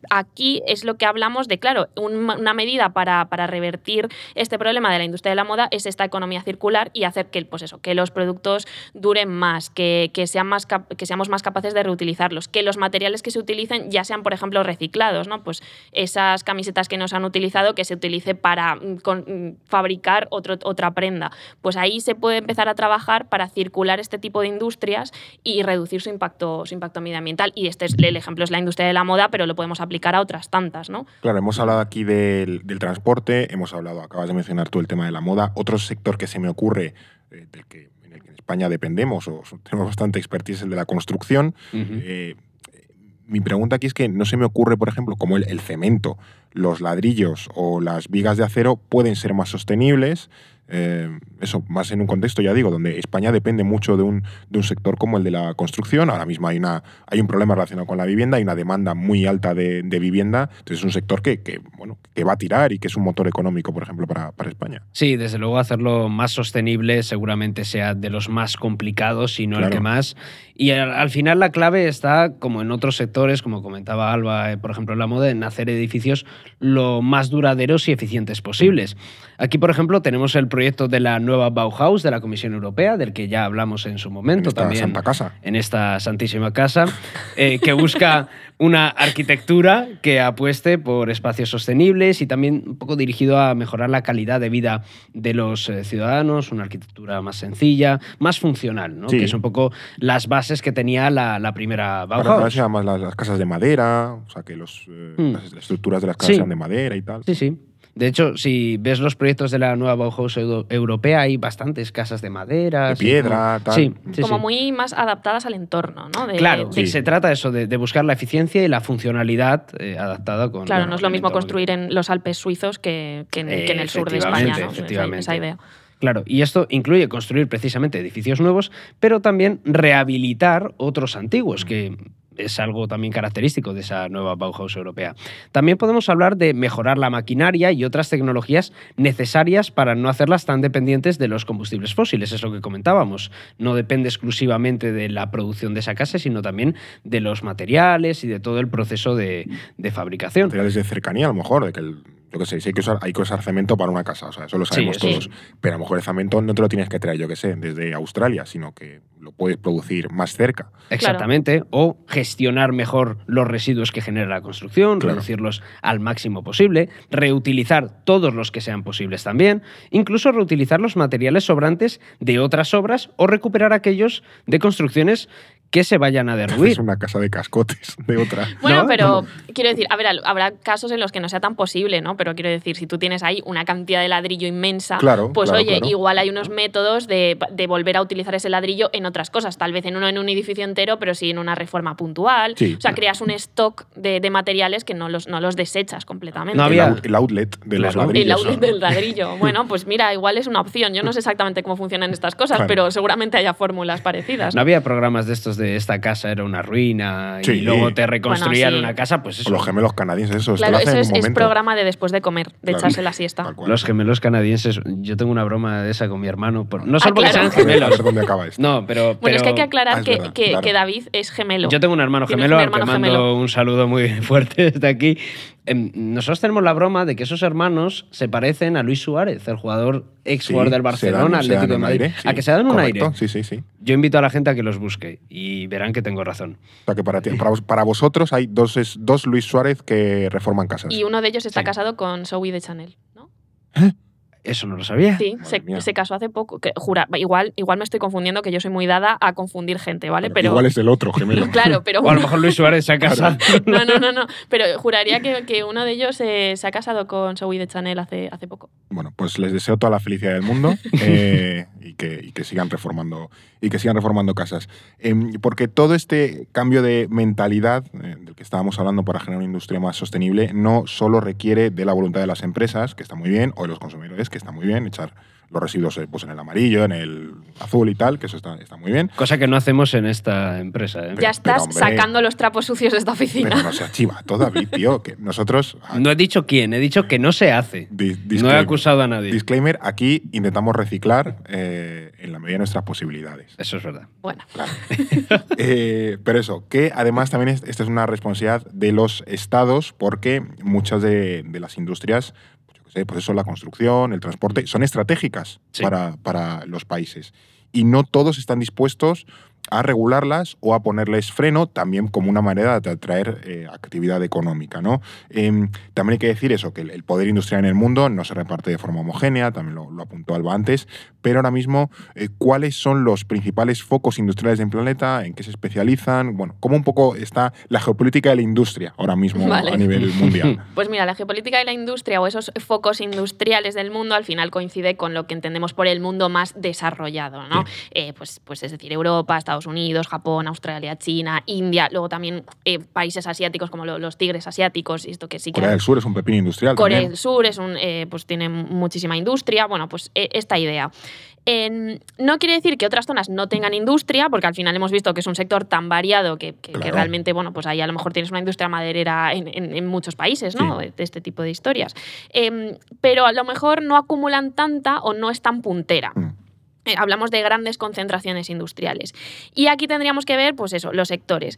aquí es lo que hablamos de, claro, una medida para, revertir este problema de la industria de la moda es esta economía circular y hacer que, pues eso, que los productos duren más, que, sean más que seamos más capaces de reutilizarlos, que los materiales que se utilicen ya sean, por ejemplo, reciclados, ¿no? Pues esas camisetas que nos han utilizado que se utilice para mm, mm, fabricar otro, otra prenda. Pues ahí se puede empezar a trabajar para circular este tipo de industrias y reducir su impacto, su impacto medioambiental. Y este es el ejemplo es la industria de la moda, pero lo podemos podemos aplicar a otras tantas, ¿no? Claro, hemos hablado aquí del, transporte, hemos hablado, acabas de mencionar tú el tema de la moda. Otro sector que se me ocurre, eh, del que en el que en España dependemos o tenemos bastante expertise, es el de la construcción. Eh, mi pregunta aquí es que no se me ocurre, por ejemplo, cómo el cemento, los ladrillos o las vigas de acero pueden ser más sostenibles eh, eso, más en un contexto, ya digo, donde España depende mucho de un, de un, sector como el de la construcción. Ahora mismo hay, una, hay un problema relacionado con la vivienda, hay una demanda muy alta de, vivienda. Entonces es un sector que, que, bueno, que va a tirar y que es un motor económico, por ejemplo, para, para España. Sí, desde luego hacerlo más sostenible seguramente sea de los más complicados y no el que más. Y al, final la clave está, como en otros sectores, como comentaba Alba, eh, por ejemplo, en la moda, en hacer edificios lo más duraderos y eficientes posibles. Aquí, por ejemplo, tenemos el proyecto de la nueva Bauhaus de la Comisión Europea, del que ya hablamos en su momento en también. Santa casa. En esta santísima casa, eh, que busca una arquitectura que apueste por espacios sostenibles y también un poco dirigido a mejorar la calidad de vida de los eh, ciudadanos, una arquitectura más sencilla, más funcional, ¿no? que es un poco las bases que tenía la, primera Bauhaus. Más las, casas de madera, o sea, que los, eh, hmm. las estructuras de las casas sean de madera y tal. Sí, sí. De hecho, si ves los proyectos de la nueva Bauhaus europea, hay bastantes casas de madera. De piedra, tal. Sí, como muy más adaptadas al entorno, ¿no? claro, sí. se trata eso, de, buscar la eficiencia y la funcionalidad eh, adaptada con. Claro, no es lo mismo construir en los Alpes suizos que, en, el sur de España, ¿no? Efectivamente. Esa idea. Claro, y esto incluye construir precisamente edificios nuevos, pero también rehabilitar otros antiguos, que es algo también característico de esa nueva Bauhaus europea. También podemos hablar de mejorar la maquinaria y otras tecnologías necesarias para no hacerlas tan dependientes de los combustibles fósiles, es lo que comentábamos. No depende exclusivamente de la producción de esa casa, sino también de los materiales y de todo el proceso de, de fabricación. Materiales de cercanía, a lo mejor, de que el yo qué sé, hay que, usar, hay que usar cemento para una casa, o sea, eso lo sabemos todos. Pero a lo mejor el cemento no te lo tienes que traer, yo qué sé, desde Australia, sino que lo puedes producir más cerca. Exactamente, o gestionar mejor los residuos que genera la construcción, reducirlos al máximo posible, reutilizar todos los que sean posibles también, incluso reutilizar los materiales sobrantes de otras obras o recuperar aquellos de construcciones que se vayan a derruir. Es una casa de cascotes de otra. Bueno, pero quiero decir, a ver, habrá casos en los que no sea tan posible, ¿no? Pero quiero decir, si tú tienes ahí una cantidad de ladrillo inmensa, pues oye, igual hay unos métodos de, volver a utilizar ese ladrillo en otras cosas, tal vez en uno en un edificio entero, pero sí en una reforma puntual. o sea, creas un stock de, materiales que no los, no los desechas completamente. No había el outlet de los ladrillos. El outlet del ladrillo. bueno, pues mira, igual es una opción. Yo no sé exactamente cómo funcionan estas cosas, pero seguramente haya fórmulas parecidas. ¿no? había programas de estos de esta casa era una ruina y luego te reconstruían una casa, pues eso. los gemelos canadienses, eso Claro, eso es, programa de después de comer, de echarse la siesta. Los gemelos canadienses, yo tengo una broma de esa con mi hermano, no solo ah, porque sean gemelos. ¿Dónde acaba esto? No, pero, Bueno, es que hay que aclarar ah, que, que, David es gemelo. Yo tengo un hermano gemelo, al que mando un saludo muy fuerte desde aquí. Em, nosotros tenemos la broma de que esos hermanos se parecen a Luis Suárez, el jugador ex jugador del Barcelona, Atlético de Madrid. a que se dan un aire. Sí, sí, sí. Yo invito a la gente a que los busque y verán que tengo razón. O sea que para, para, vosotros hay dos, dos Luis Suárez que reforman casas. Y uno de ellos está casado con Zoe de Chanel, ¿no? ¿Eh? Eso no lo sabía. Sí, se, casó hace poco. Que, jura, igual, igual me estoy confundiendo, que yo soy muy dada a confundir gente, ¿vale? pero igual es el otro, gemelo. claro, pero. O a lo mejor Luis Suárez se ha casado. no, no, no, no. Pero juraría que, que uno de ellos se ha casado con Zoe de Chanel hace, hace poco. Bueno, pues les deseo toda la felicidad del mundo eh, y, que, y, que, sigan reformando y que sigan reformando casas. Em, porque todo este cambio de mentalidad eh, del que estábamos hablando para generar una industria más sostenible no solo requiere de la voluntad de las empresas, que está muy bien, o de los consumidores, que está muy bien, echar los residuos eh, pues, en el amarillo, en el azul y tal, que eso está, está muy bien. Cosa que no hacemos en esta empresa. ¿eh? ya estás sacando los trapos sucios de esta oficina. Pero no se chiva todavía, tío, que nosotros... No he dicho quién, he dicho que no se hace. no he acusado a nadie. Disclaimer, aquí intentamos reciclar eh, en la medida de nuestras posibilidades. Eso es verdad. Bueno. pero eso, que además también esta es una responsabilidad de los estados porque muchas de, de las industrias pues eso, la construcción, el transporte, son estratégicas para, para los países. Y no todos están dispuestos a regularlas o a ponerles freno, también como una manera de atraer eh, actividad económica. ¿no? Em, también hay que decir eso, que el, poder industrial en el mundo no se reparte de forma homogénea, también lo, apuntó Alba antes, pero ahora mismo, eh, ¿cuáles son los principales focos industriales del planeta? ¿En qué se especializan? Bueno, ¿cómo un poco está la geopolítica de la industria ahora mismo a nivel mundial? Pues mira, la geopolítica de la industria o esos focos industriales del mundo al final coincide con lo que entendemos por el mundo más desarrollado, ¿no? Eh, pues, pues es decir, Europa, Estados Unidos, Japón, Australia, China, India, luego también eh, países asiáticos como los tigres asiáticos, y esto que sí Corea del Sur es un pepino industrial. Corea del Sur es un, eh, pues tiene muchísima industria. Bueno, pues esta idea no quiere decir que otras zonas no tengan industria, porque al final hemos visto que es un sector tan variado que, realmente, bueno, pues ahí a lo mejor tienes una industria maderera en, muchos países, ¿no? De este tipo de historias. Em, pero a lo mejor no acumulan tanta o no es tan puntera. Mm. Eh, hablamos de grandes concentraciones industriales. Y aquí tendríamos que ver, pues eso, los sectores.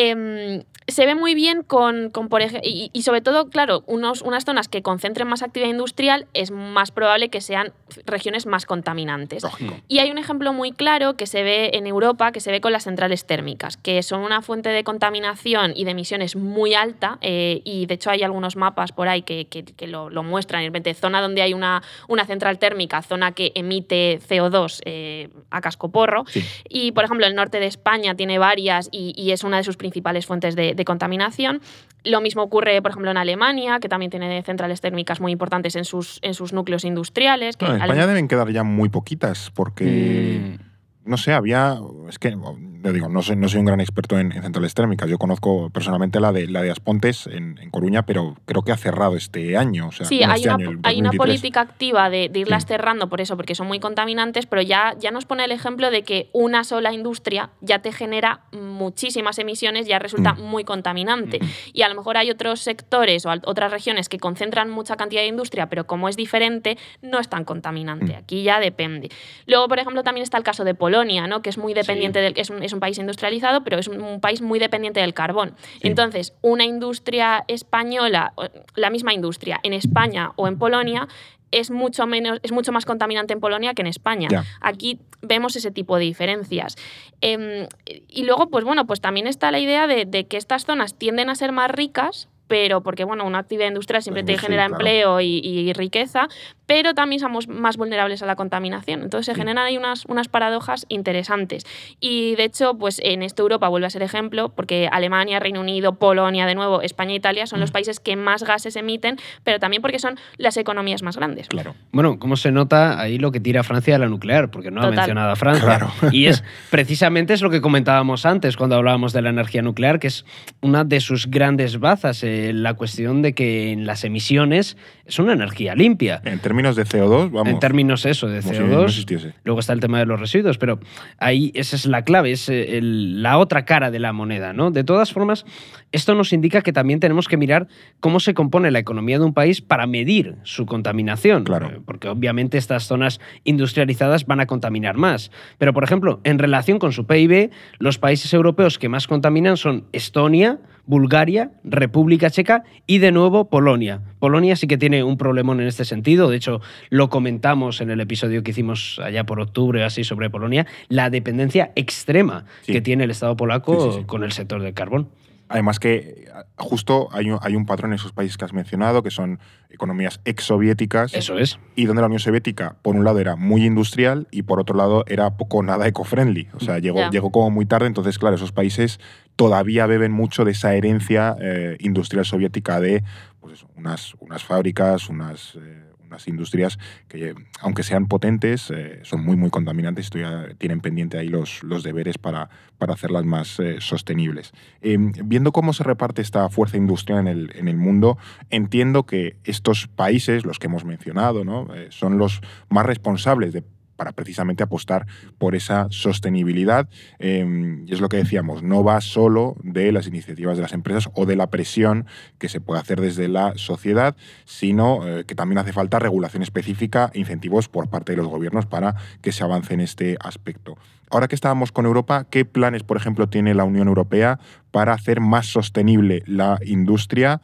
Em, se ve muy bien con, por ejemplo, y, sobre todo, claro, unos, unas zonas que concentren más actividad industrial es más probable que sean regiones más contaminantes. Y hay un ejemplo muy claro que se ve en Europa, que se ve con las centrales térmicas, que son una fuente de contaminación y de emisiones muy alta, eh, y de hecho hay algunos mapas por ahí que, lo, muestran, en repente, zona donde hay una, una central térmica, zona que emite CO2 eh, a cascoporro, y por ejemplo el norte de España tiene varias y, y es una de sus principales fuentes de, contaminación. Lo mismo ocurre, por ejemplo, en Alemania, que también tiene centrales térmicas muy importantes en sus, en sus núcleos industriales. en España deben quedar ya muy poquitas, porque, mm. no sé, había, es que digo, no soy, no soy un gran experto en, centrales térmicas. Yo conozco personalmente la de, la de Aspontes en, Coruña, pero creo que ha cerrado este año. sí, hay, este una, hay, una, política activa de, irlas cerrando por eso, porque son muy contaminantes, pero ya, ya nos pone el ejemplo de que una sola industria ya te genera muchísimas emisiones, ya resulta mm. muy contaminante. Mm. Y a lo mejor hay otros sectores o otras regiones que concentran mucha cantidad de industria, pero como es diferente, no es tan contaminante. Mm. Aquí ya depende. Luego, por ejemplo, también está el caso de Polonia, ¿no? que es muy dependiente del... Es es un país industrializado, pero es un, país muy dependiente del carbón. Entonces, una industria española, la misma industria, en España o en Polonia, es mucho, menos, es mucho más contaminante en Polonia que en España. Aquí vemos ese tipo de diferencias. Em, y luego, pues bueno, pues también está la idea de, de, que estas zonas tienden a ser más ricas pero porque bueno, una actividad industrial siempre te genera empleo y, riqueza, pero también somos más vulnerables a la contaminación. Entonces se generan ahí unas, unas paradojas interesantes. Y de hecho, pues en esta Europa vuelve a ser ejemplo, porque Alemania, Reino Unido, Polonia, de nuevo, España e Italia son los mm. países que más gases emiten, pero también porque son las economías más grandes. Claro. Bueno, ¿cómo se nota ahí lo que tira Francia de la nuclear? Porque no ha mencionado a Francia. Claro. Y es precisamente es lo que comentábamos antes cuando hablábamos de la energía nuclear, que es una de sus grandes bazas. Eh, la cuestión de que en las emisiones es una energía limpia. En términos de CO2, vamos. En términos eso, de CO2. luego está el tema de los residuos, pero ahí esa es la clave, es eh, la otra cara de la moneda, ¿no? De todas formas, esto nos indica que también tenemos que mirar cómo se compone la economía de un país para medir su contaminación. Claro. Eh, porque obviamente estas zonas industrializadas van a contaminar más. Pero, por ejemplo, en relación con su PIB, los países europeos que más contaminan son Estonia, Bulgaria, República Checa y de nuevo Polonia. Polonia sí que tiene un problemón en este sentido, de hecho lo comentamos en el episodio que hicimos allá por octubre así sobre Polonia, la dependencia extrema que tiene el Estado polaco con el sector del carbón. Además que justo hay un, hay un, patrón en esos países que has mencionado, que son economías exsoviéticas. Eso es. Y donde la Unión Soviética, por un lado, era muy industrial y por otro lado, era poco nada eco-friendly. O sea, llegó, llegó como muy tarde. Entonces, claro, esos países todavía beben mucho de esa herencia eh, industrial soviética de pues unas, unas fábricas, unas... Eh, unas industrias que, aunque sean potentes, eh, son muy, muy contaminantes y tienen pendiente ahí los, los deberes para, para hacerlas más eh, sostenibles. Em, viendo cómo se reparte esta fuerza industrial en el, en el, mundo, entiendo que estos países, los que hemos mencionado, ¿no? Eh, son los más responsables de para precisamente apostar por esa sostenibilidad. Em, y es lo que decíamos, no va solo de las iniciativas de las empresas o de la presión que se puede hacer desde la sociedad, sino eh, que también hace falta regulación específica incentivos por parte de los gobiernos para que se avance en este aspecto. Ahora que estábamos con Europa, ¿qué planes, por ejemplo, tiene la Unión Europea para hacer más sostenible la industria?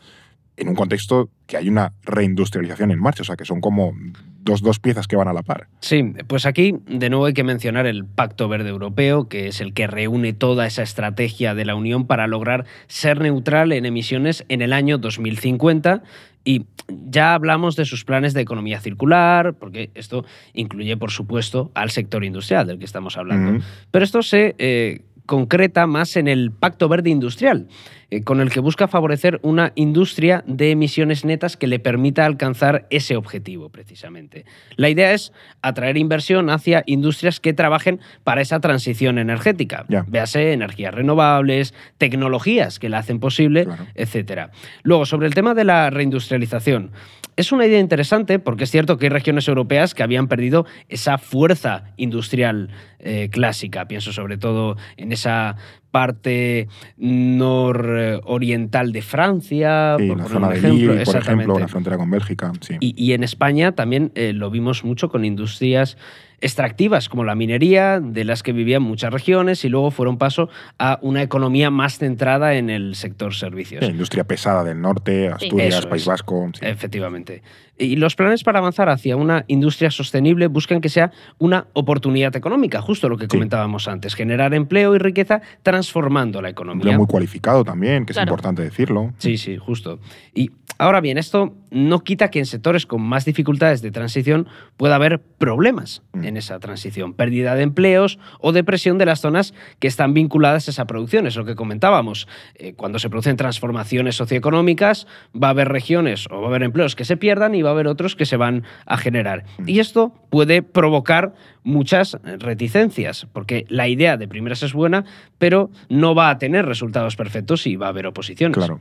en un contexto que hay una reindustrialización en marcha, o sea, que son como dos, dos piezas que van a la par. Sí, pues aquí de nuevo hay que mencionar el Pacto Verde Europeo, que es el que reúne toda esa estrategia de la Unión para lograr ser neutral en emisiones en el año 2050 y ya hablamos de sus planes de economía circular, porque esto incluye, por supuesto, al sector industrial del que estamos hablando. Pero esto se eh, concreta más en el Pacto Verde Industrial, con el que busca favorecer una industria de emisiones netas que le permita alcanzar ese objetivo, precisamente. La idea es atraer inversión hacia industrias que trabajen para esa transición energética. Véase energías renovables, tecnologías que la hacen posible, etc. Luego, sobre el tema de la reindustrialización, es una idea interesante porque es cierto que hay regiones europeas que habían perdido esa fuerza industrial eh, clásica. Pienso sobre todo en esa parte nororiental de Francia, por la zona de Lille, por ejemplo, la frontera con Bélgica. Y, en España también eh, lo vimos mucho con industrias extractivas como la minería, de las que vivían muchas regiones y luego fueron paso a una economía más centrada en el sector servicios. La industria pesada del norte, Asturias, País Vasco. Efectivamente. Y los planes para avanzar hacia una industria sostenible buscan que sea una oportunidad económica, justo lo que comentábamos antes, generar empleo y riqueza transformando la economía. muy cualificado también, que es importante decirlo. Sí, sí, justo. Y ahora bien, esto no quita que en sectores con más dificultades de transición pueda haber problemas mm. en esa transición, pérdida de empleos o depresión de las zonas que están vinculadas a esa producción. Es lo que comentábamos. Eh, cuando se producen transformaciones socioeconómicas, va a haber regiones o va a haber empleos que se pierdan y va a haber otros que se van a generar. Mm. Y esto puede provocar muchas reticencias, porque la idea de primeras es buena, pero no va a tener resultados perfectos y va a haber oposiciones. Claro.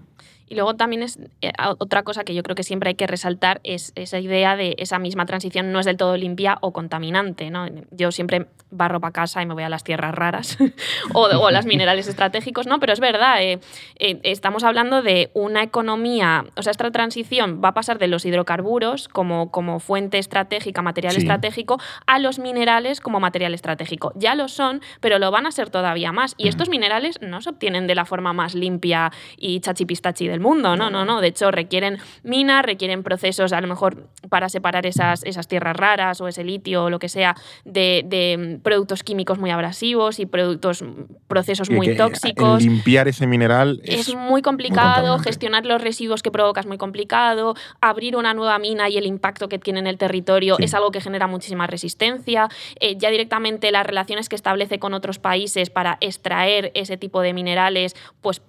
Y luego también es eh, otra cosa que yo creo que siempre hay que resaltar es esa idea de esa misma transición no es del todo limpia o contaminante. ¿no? Yo siempre barro para casa y me voy a las tierras raras o, o, las minerales estratégicos, ¿no? Pero es verdad, eh, eh, estamos hablando de una economía, o sea, esta transición va a pasar de los hidrocarburos como, como fuente estratégica, material estratégico, a los minerales como material estratégico. Ya lo son, pero lo van a ser todavía más. Y estos minerales no se obtienen de la forma más limpia y chachipistachi del mundo, no, no, no. De hecho, requieren minas, requieren procesos a lo mejor para separar esas, esas tierras raras o ese litio o lo que sea de, productos químicos muy abrasivos y productos, procesos muy eh, tóxicos. limpiar ese mineral es, muy complicado, gestionar los residuos que provoca es muy complicado, abrir una nueva mina y el impacto que tiene en el territorio es algo que genera muchísima resistencia. Eh, ya directamente las relaciones que establece con otros países para extraer ese tipo de minerales, pues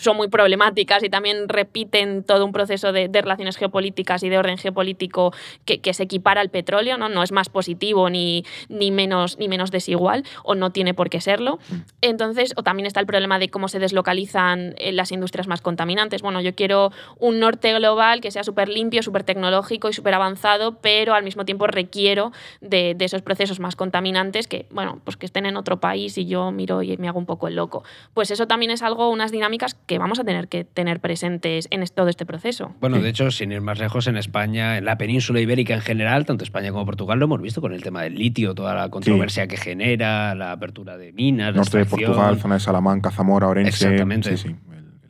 son muy problemáticas y también repiten todo un proceso de, relaciones geopolíticas y de orden geopolítico que, se equipara al petróleo, ¿no? no es más positivo ni, ni, menos, ni menos desigual o no tiene por qué serlo. Entonces, o también está el problema de cómo se deslocalizan eh, las industrias más contaminantes. Bueno, yo quiero un norte global que sea súper limpio, súper tecnológico y súper avanzado, pero al mismo tiempo requiero de, de, esos procesos más contaminantes que, bueno, pues que estén en otro país y yo miro y me hago un poco el loco. Pues eso también es algo, unas dinámicas que vamos a tener que tener presentes en todo este proceso. Bueno, de hecho, sin ir más lejos, en España, en la península ibérica en general, tanto España como Portugal, lo hemos visto con el tema del litio, toda la controversia que genera, la apertura de minas. Norte de Portugal, zona de Salamanca, Zamora, Orense. Exactamente. Sí, sí.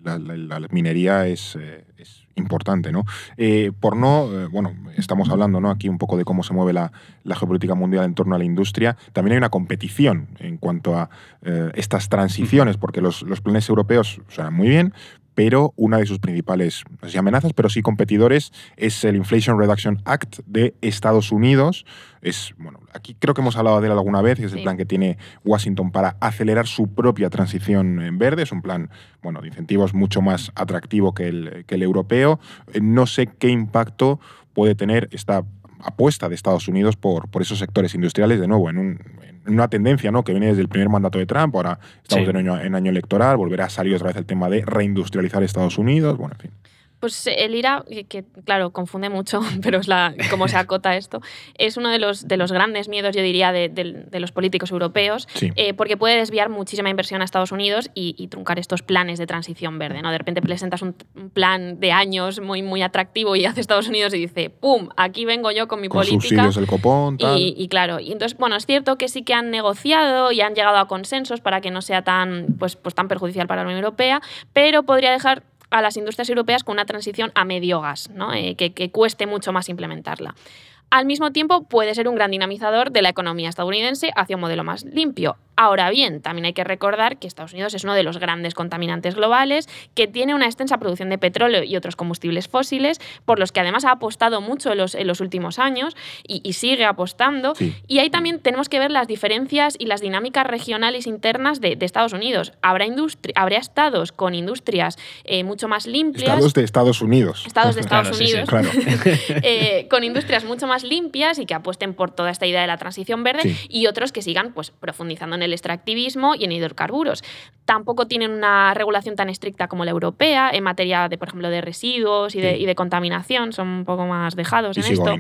La, minería es, eh, es importante, ¿no? Eh, por no, eh, bueno, estamos hablando ¿no? aquí un poco de cómo se mueve la, geopolítica mundial en torno a la industria, también hay una competición en cuanto a eh, estas transiciones, porque los, los planes europeos suenan muy bien, pero una de sus principales, no sé si amenazas, pero sí competidores, es el Inflation Reduction Act de Estados Unidos. Es, bueno, aquí creo que hemos hablado de él alguna vez, es el plan que tiene Washington para acelerar su propia transición en verde. Es un plan, bueno, de incentivos mucho más atractivo que el, que el europeo. Eh, no sé qué impacto puede tener esta apuesta de Estados Unidos por, por esos sectores industriales, de nuevo, en un, una tendencia ¿no? que viene desde el primer mandato de Trump, ahora estamos en, año, en año electoral, volverá a salir otra vez el tema de reindustrializar Estados Unidos, bueno, en fin. Pues el IRA, que claro, confunde mucho, pero es la cómo se acota esto, es uno de los, de los grandes miedos, yo diría, de, los políticos europeos, eh, porque puede desviar muchísima inversión a Estados Unidos y, truncar estos planes de transición verde. ¿no? De repente presentas un, plan de años muy, muy atractivo y hace Estados Unidos y dice, ¡pum! Aquí vengo yo con mi con política. Subsidios del copón, tal. Y, y, claro, y entonces, bueno, es cierto que sí que han negociado y han llegado a consensos para que no sea tan, pues, pues tan perjudicial para la Unión Europea, pero podría dejar a las industrias europeas con una transición a medio gas, ¿no? Eh, que, cueste mucho más implementarla. al mismo tiempo puede ser un gran dinamizador de la economía estadounidense hacia un modelo más limpio. Ahora bien, también hay que recordar que Estados Unidos es uno de los grandes contaminantes globales, que tiene una extensa producción de petróleo y otros combustibles fósiles, por los que además ha apostado mucho en los, en los últimos años y, sigue apostando. Y ahí también tenemos que ver las diferencias y las dinámicas regionales internas de, Estados Unidos. Habrá, habrá estados con industrias eh, mucho más limpias. Estados de Estados Unidos. Estados de Estados Unidos. claro. Eh, con industrias mucho más limpias y que apuesten por toda esta idea de la transición verde y otros que sigan pues, profundizando en el extractivismo y en hidrocarburos. Tampoco tienen una regulación tan estricta como la europea en materia de, por ejemplo, de residuos y de, contaminación. Son un poco más dejados en esto.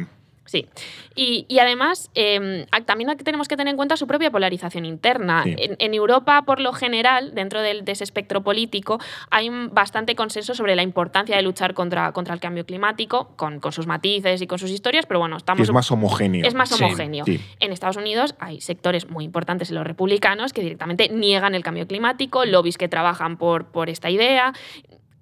Sí. Y, además, eh, también tenemos que tener en cuenta su propia polarización interna. En, Europa, por lo general, dentro de ese espectro político, hay bastante consenso sobre la importancia de luchar contra, contra el cambio climático, con, sus matices y con sus historias, pero bueno, estamos... es más homogéneo. Es más homogéneo. En Estados Unidos hay sectores muy importantes en los republicanos que directamente niegan el cambio climático, lobbies que trabajan por, por esta idea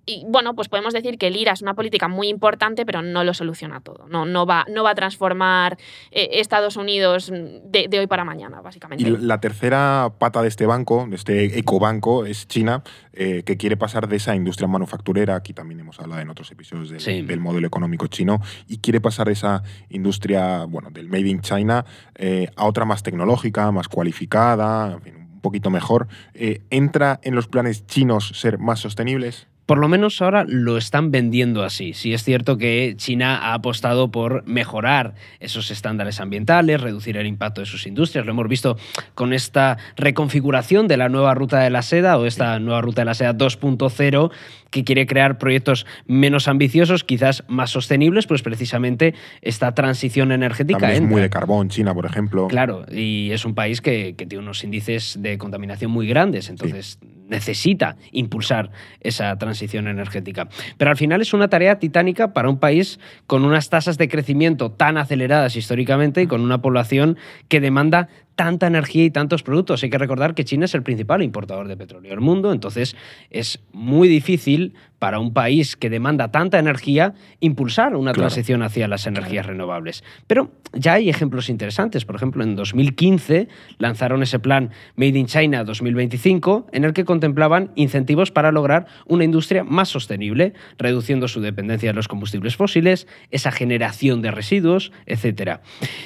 y bueno, pues podemos decir que el IRA es una política muy importante, pero no lo soluciona todo. No, no, va, no va a transformar eh, Estados Unidos de, hoy para mañana, básicamente. Y la tercera pata de este banco, de este ecobanco, es China, eh, que quiere pasar de esa industria manufacturera, aquí también hemos hablado en otros episodios del, modelo económico chino, y quiere pasar de esa industria, bueno, del Made in China eh, a otra más tecnológica, más cualificada, en fin, un poquito mejor. ¿Entra en los planes chinos ser más sostenibles? Por lo menos ahora lo están vendiendo así. Sí es cierto que China ha apostado por mejorar esos estándares ambientales, reducir el impacto de sus industrias. Lo hemos visto con esta reconfiguración de la nueva ruta de la seda o esta nueva ruta de la seda 2.0 que quiere crear proyectos menos ambiciosos, quizás más sostenibles, pues precisamente esta transición energética. es muy de carbón, China, por ejemplo. Claro, y es un país que, tiene unos índices de contaminación muy grandes, entonces necesita impulsar esa transición energética. Pero al final es una tarea titánica para un país con unas tasas de crecimiento tan aceleradas históricamente y con una población que demanda tanta energía y tantos productos. Hay que recordar que China es el principal importador de petróleo del mundo, entonces es muy difícil para un país que demanda tanta energía impulsar una transición hacia las energías renovables. Pero ya hay ejemplos interesantes. Por ejemplo, en 2015 lanzaron ese plan Made in China 2025 en el que contemplaban incentivos para lograr una industria más sostenible, reduciendo su dependencia de los combustibles fósiles, esa generación de residuos, etc.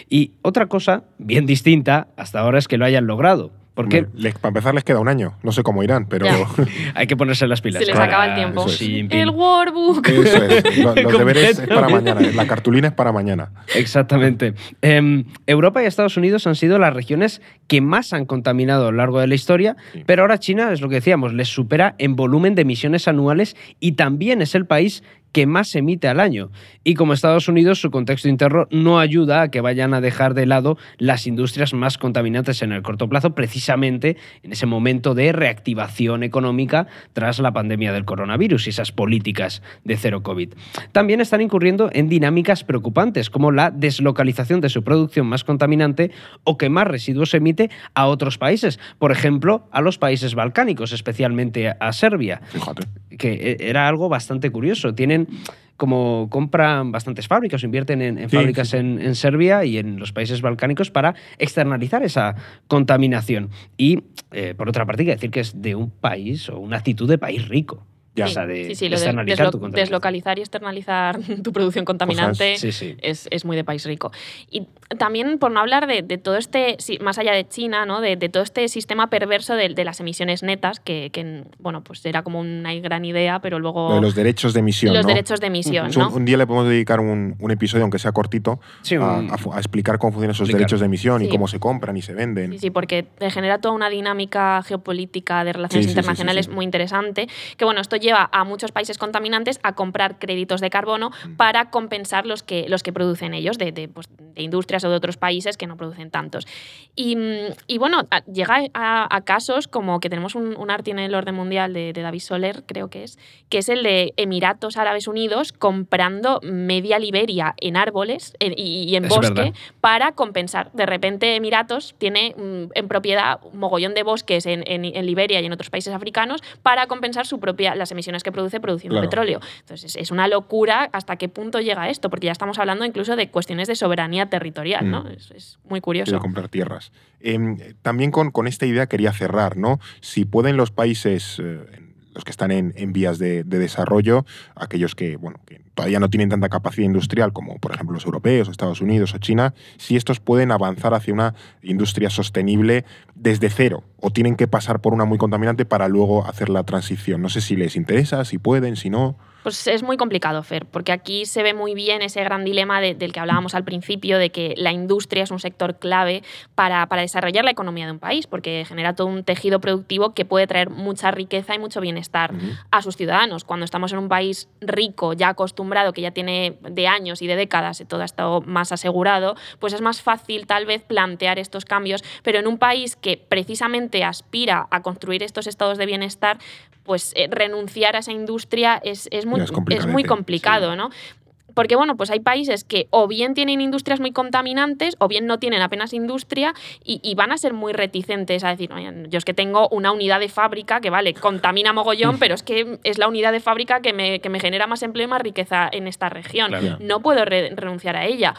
Y otra cosa bien distinta hasta ahora es que lo hayan logrado porque para empezar les queda un año. No sé cómo irán, pero... Hay que ponerse las pilas. Se les acaba el tiempo. el workbook. Eso es. Los deberes es para mañana. La cartulina es para mañana. Exactamente. Em, Europa y Estados Unidos han sido las regiones que más han contaminado a lo largo de la historia, pero ahora China, es lo que decíamos, les supera en volumen de emisiones anuales y también es el país que más emite al año. Y como Estados Unidos, su contexto interno no ayuda a que vayan a dejar de lado las industrias más contaminantes en el corto plazo, precisamente en ese momento de reactivación económica tras la pandemia del coronavirus y esas políticas de cero COVID. También están incurriendo en dinámicas preocupantes, como la deslocalización de su producción más contaminante o que más residuos emite a otros países, por ejemplo, a los países balcánicos, especialmente a Serbia, que e, era algo bastante curioso. Tienen como compran bastantes fábricas o invierten en, fábricas En, Serbia y en los países balcánicos para externalizar esa contaminación. Y, eh, por otra parte, hay que decir que es de un país o una actitud de país rico. Ya. sí, sí, deslocalizar y externalizar tu producción contaminante es, muy de país rico. Y también, por no hablar de, todo este, más allá de China, ¿no? de, todo este sistema perverso de, las emisiones netas, que, bueno, pues era como una gran idea, pero luego... los derechos de emisión. Los derechos de emisión. ¿no? Un, día le podemos dedicar un, episodio, aunque sea cortito, a, explicar cómo funcionan esos derechos de emisión y cómo se compran y se venden. Sí, sí, porque te genera toda una dinámica geopolítica de relaciones internacionales muy interesante. Que bueno, esto lleva a muchos países contaminantes a comprar créditos de carbono mm. para compensar los que, los que producen ellos, de, pues, de, industrias o de otros países que no producen tantos. Y, y bueno, llega a, casos como que tenemos un, un en el orden mundial de, David Soler, creo que es, que es el de Emiratos Árabes Unidos comprando media Liberia en árboles y, en bosque para compensar. De repente Emiratos tiene mm, en propiedad un mogollón de bosques en, en, en Liberia y en otros países africanos para compensar su propia, las emisiones que produce produciendo petróleo. Entonces, es una locura hasta qué punto llega esto, porque ya estamos hablando incluso de cuestiones de soberanía territorial, ¿no? Mm. Es, muy curioso. comprar tierras. Em, también con, con, esta idea quería cerrar, ¿no? Si pueden los países... Eh, los que están en, vías de, desarrollo, aquellos que, bueno, que todavía no tienen tanta capacidad industrial como por ejemplo los europeos, Estados Unidos o China, si estos pueden avanzar hacia una industria sostenible desde cero o tienen que pasar por una muy contaminante para luego hacer la transición. No sé si les interesa, si pueden, si no. Pues es muy complicado, Fer, porque aquí se ve muy bien ese gran dilema del que hablábamos al principio, de que la industria es un sector clave para, desarrollar la economía de un país, porque genera todo un tejido productivo que puede traer mucha riqueza y mucho bienestar a sus ciudadanos. Cuando estamos en un país rico, ya acostumbrado, que ya tiene de años y de décadas todo ha estado más asegurado, pues es más fácil tal vez plantear estos cambios, pero en un país que precisamente aspira a construir estos estados de bienestar, pues eh, renunciar a esa industria es, muy, es, muy complicado, ¿no? Porque, bueno, pues hay países que o bien tienen industrias muy contaminantes o bien no tienen apenas industria y, van a ser muy reticentes a decir, yo es que tengo una unidad de fábrica que, vale, contamina mogollón, pero es que es la unidad de fábrica que me, que me genera más empleo y más riqueza en esta región. No puedo renunciar a ella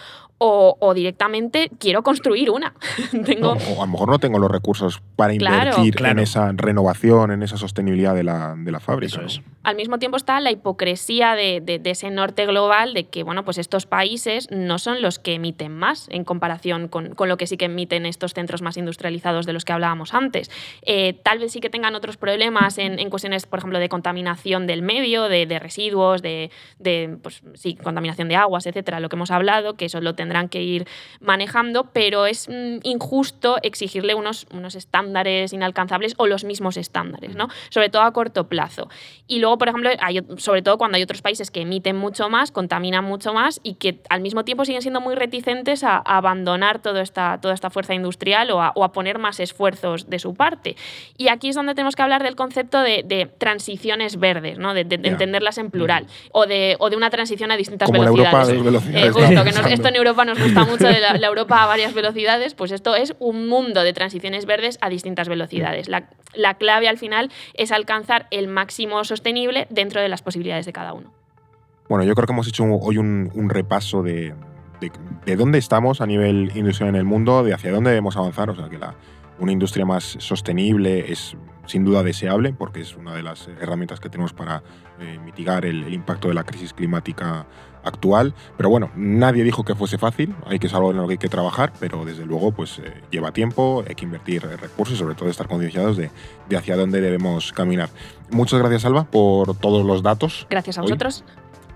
o, directamente quiero construir una. tengo... o a lo mejor no tengo los recursos para invertir en esa renovación, en esa sostenibilidad de la, de la fábrica. Al mismo tiempo está la hipocresía de, de, ese norte global de que bueno, pues estos países no son los que emiten más en comparación con, con lo que sí que emiten estos centros más industrializados de los que hablábamos antes. Eh, tal vez sí que tengan otros problemas en, en, cuestiones, por ejemplo, de contaminación del medio, de, de residuos, de, de pues, sí, contaminación de aguas, etcétera, lo que hemos hablado, que eso lo tendrán tendrán que ir manejando, pero es mm, injusto exigirle unos, unos estándares inalcanzables o los mismos estándares, ¿no? Sobre todo a corto plazo. Y luego, por ejemplo, hay, sobre todo cuando hay otros países que emiten mucho más, contaminan mucho más y que al mismo tiempo siguen siendo muy reticentes a, abandonar toda esta, toda esta fuerza industrial o a, poner más esfuerzos de su parte. Y aquí es donde tenemos que hablar del concepto de, transiciones verdes, ¿no? de, entenderlas en plural, o, de, o de una transición a distintas velocidades. Eh, que esto en Europa nos gusta mucho de la, Europa a varias velocidades, pues esto es un mundo de transiciones verdes a distintas velocidades. La, clave al final es alcanzar el máximo sostenible dentro de las posibilidades de cada uno. Bueno, yo creo que hemos hecho hoy un, repaso de, de, dónde estamos a nivel industrial en el mundo, de hacia dónde debemos avanzar. O sea, que la, una industria más sostenible es sin duda deseable porque es una de las herramientas que tenemos para eh, mitigar el, impacto de la crisis climática actual. Pero bueno, nadie dijo que fuese fácil, hay que saber en lo que hay que trabajar, pero desde luego pues eh, lleva tiempo, hay que invertir recursos y sobre todo estar concienciados de, de, hacia dónde debemos caminar. Muchas gracias Alba por todos los datos. Gracias a vosotros.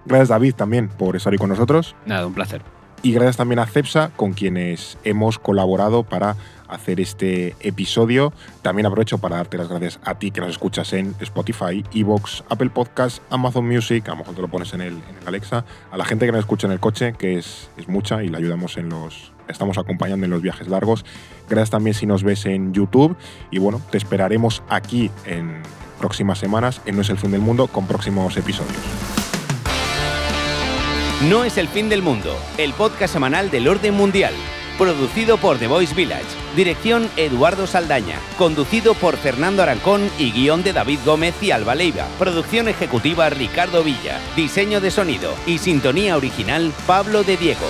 Gracias David también por estar ahí con nosotros. Nada, un placer. Y gracias también a CEPSA con quienes hemos colaborado para hacer este episodio. También aprovecho para darte las gracias a ti que nos escuchas en Spotify, Evox, Apple Podcasts, Amazon Music, a lo mejor te lo pones en el, Alexa, a la gente que nos escucha en el coche, que es, es mucha y la ayudamos en los, estamos acompañando en los viajes largos. Gracias también si nos ves en YouTube y bueno, te esperaremos aquí en próximas semanas en No es el fin del mundo con próximos episodios. No es el fin del mundo, el podcast semanal del orden mundial Producido por The Voice Village. Dirección Eduardo Saldaña. Conducido por Fernando Arancón y guion de David Gómez y Alba Leiva. Producción ejecutiva Ricardo Villa. Diseño de sonido y sintonía original Pablo de Diego.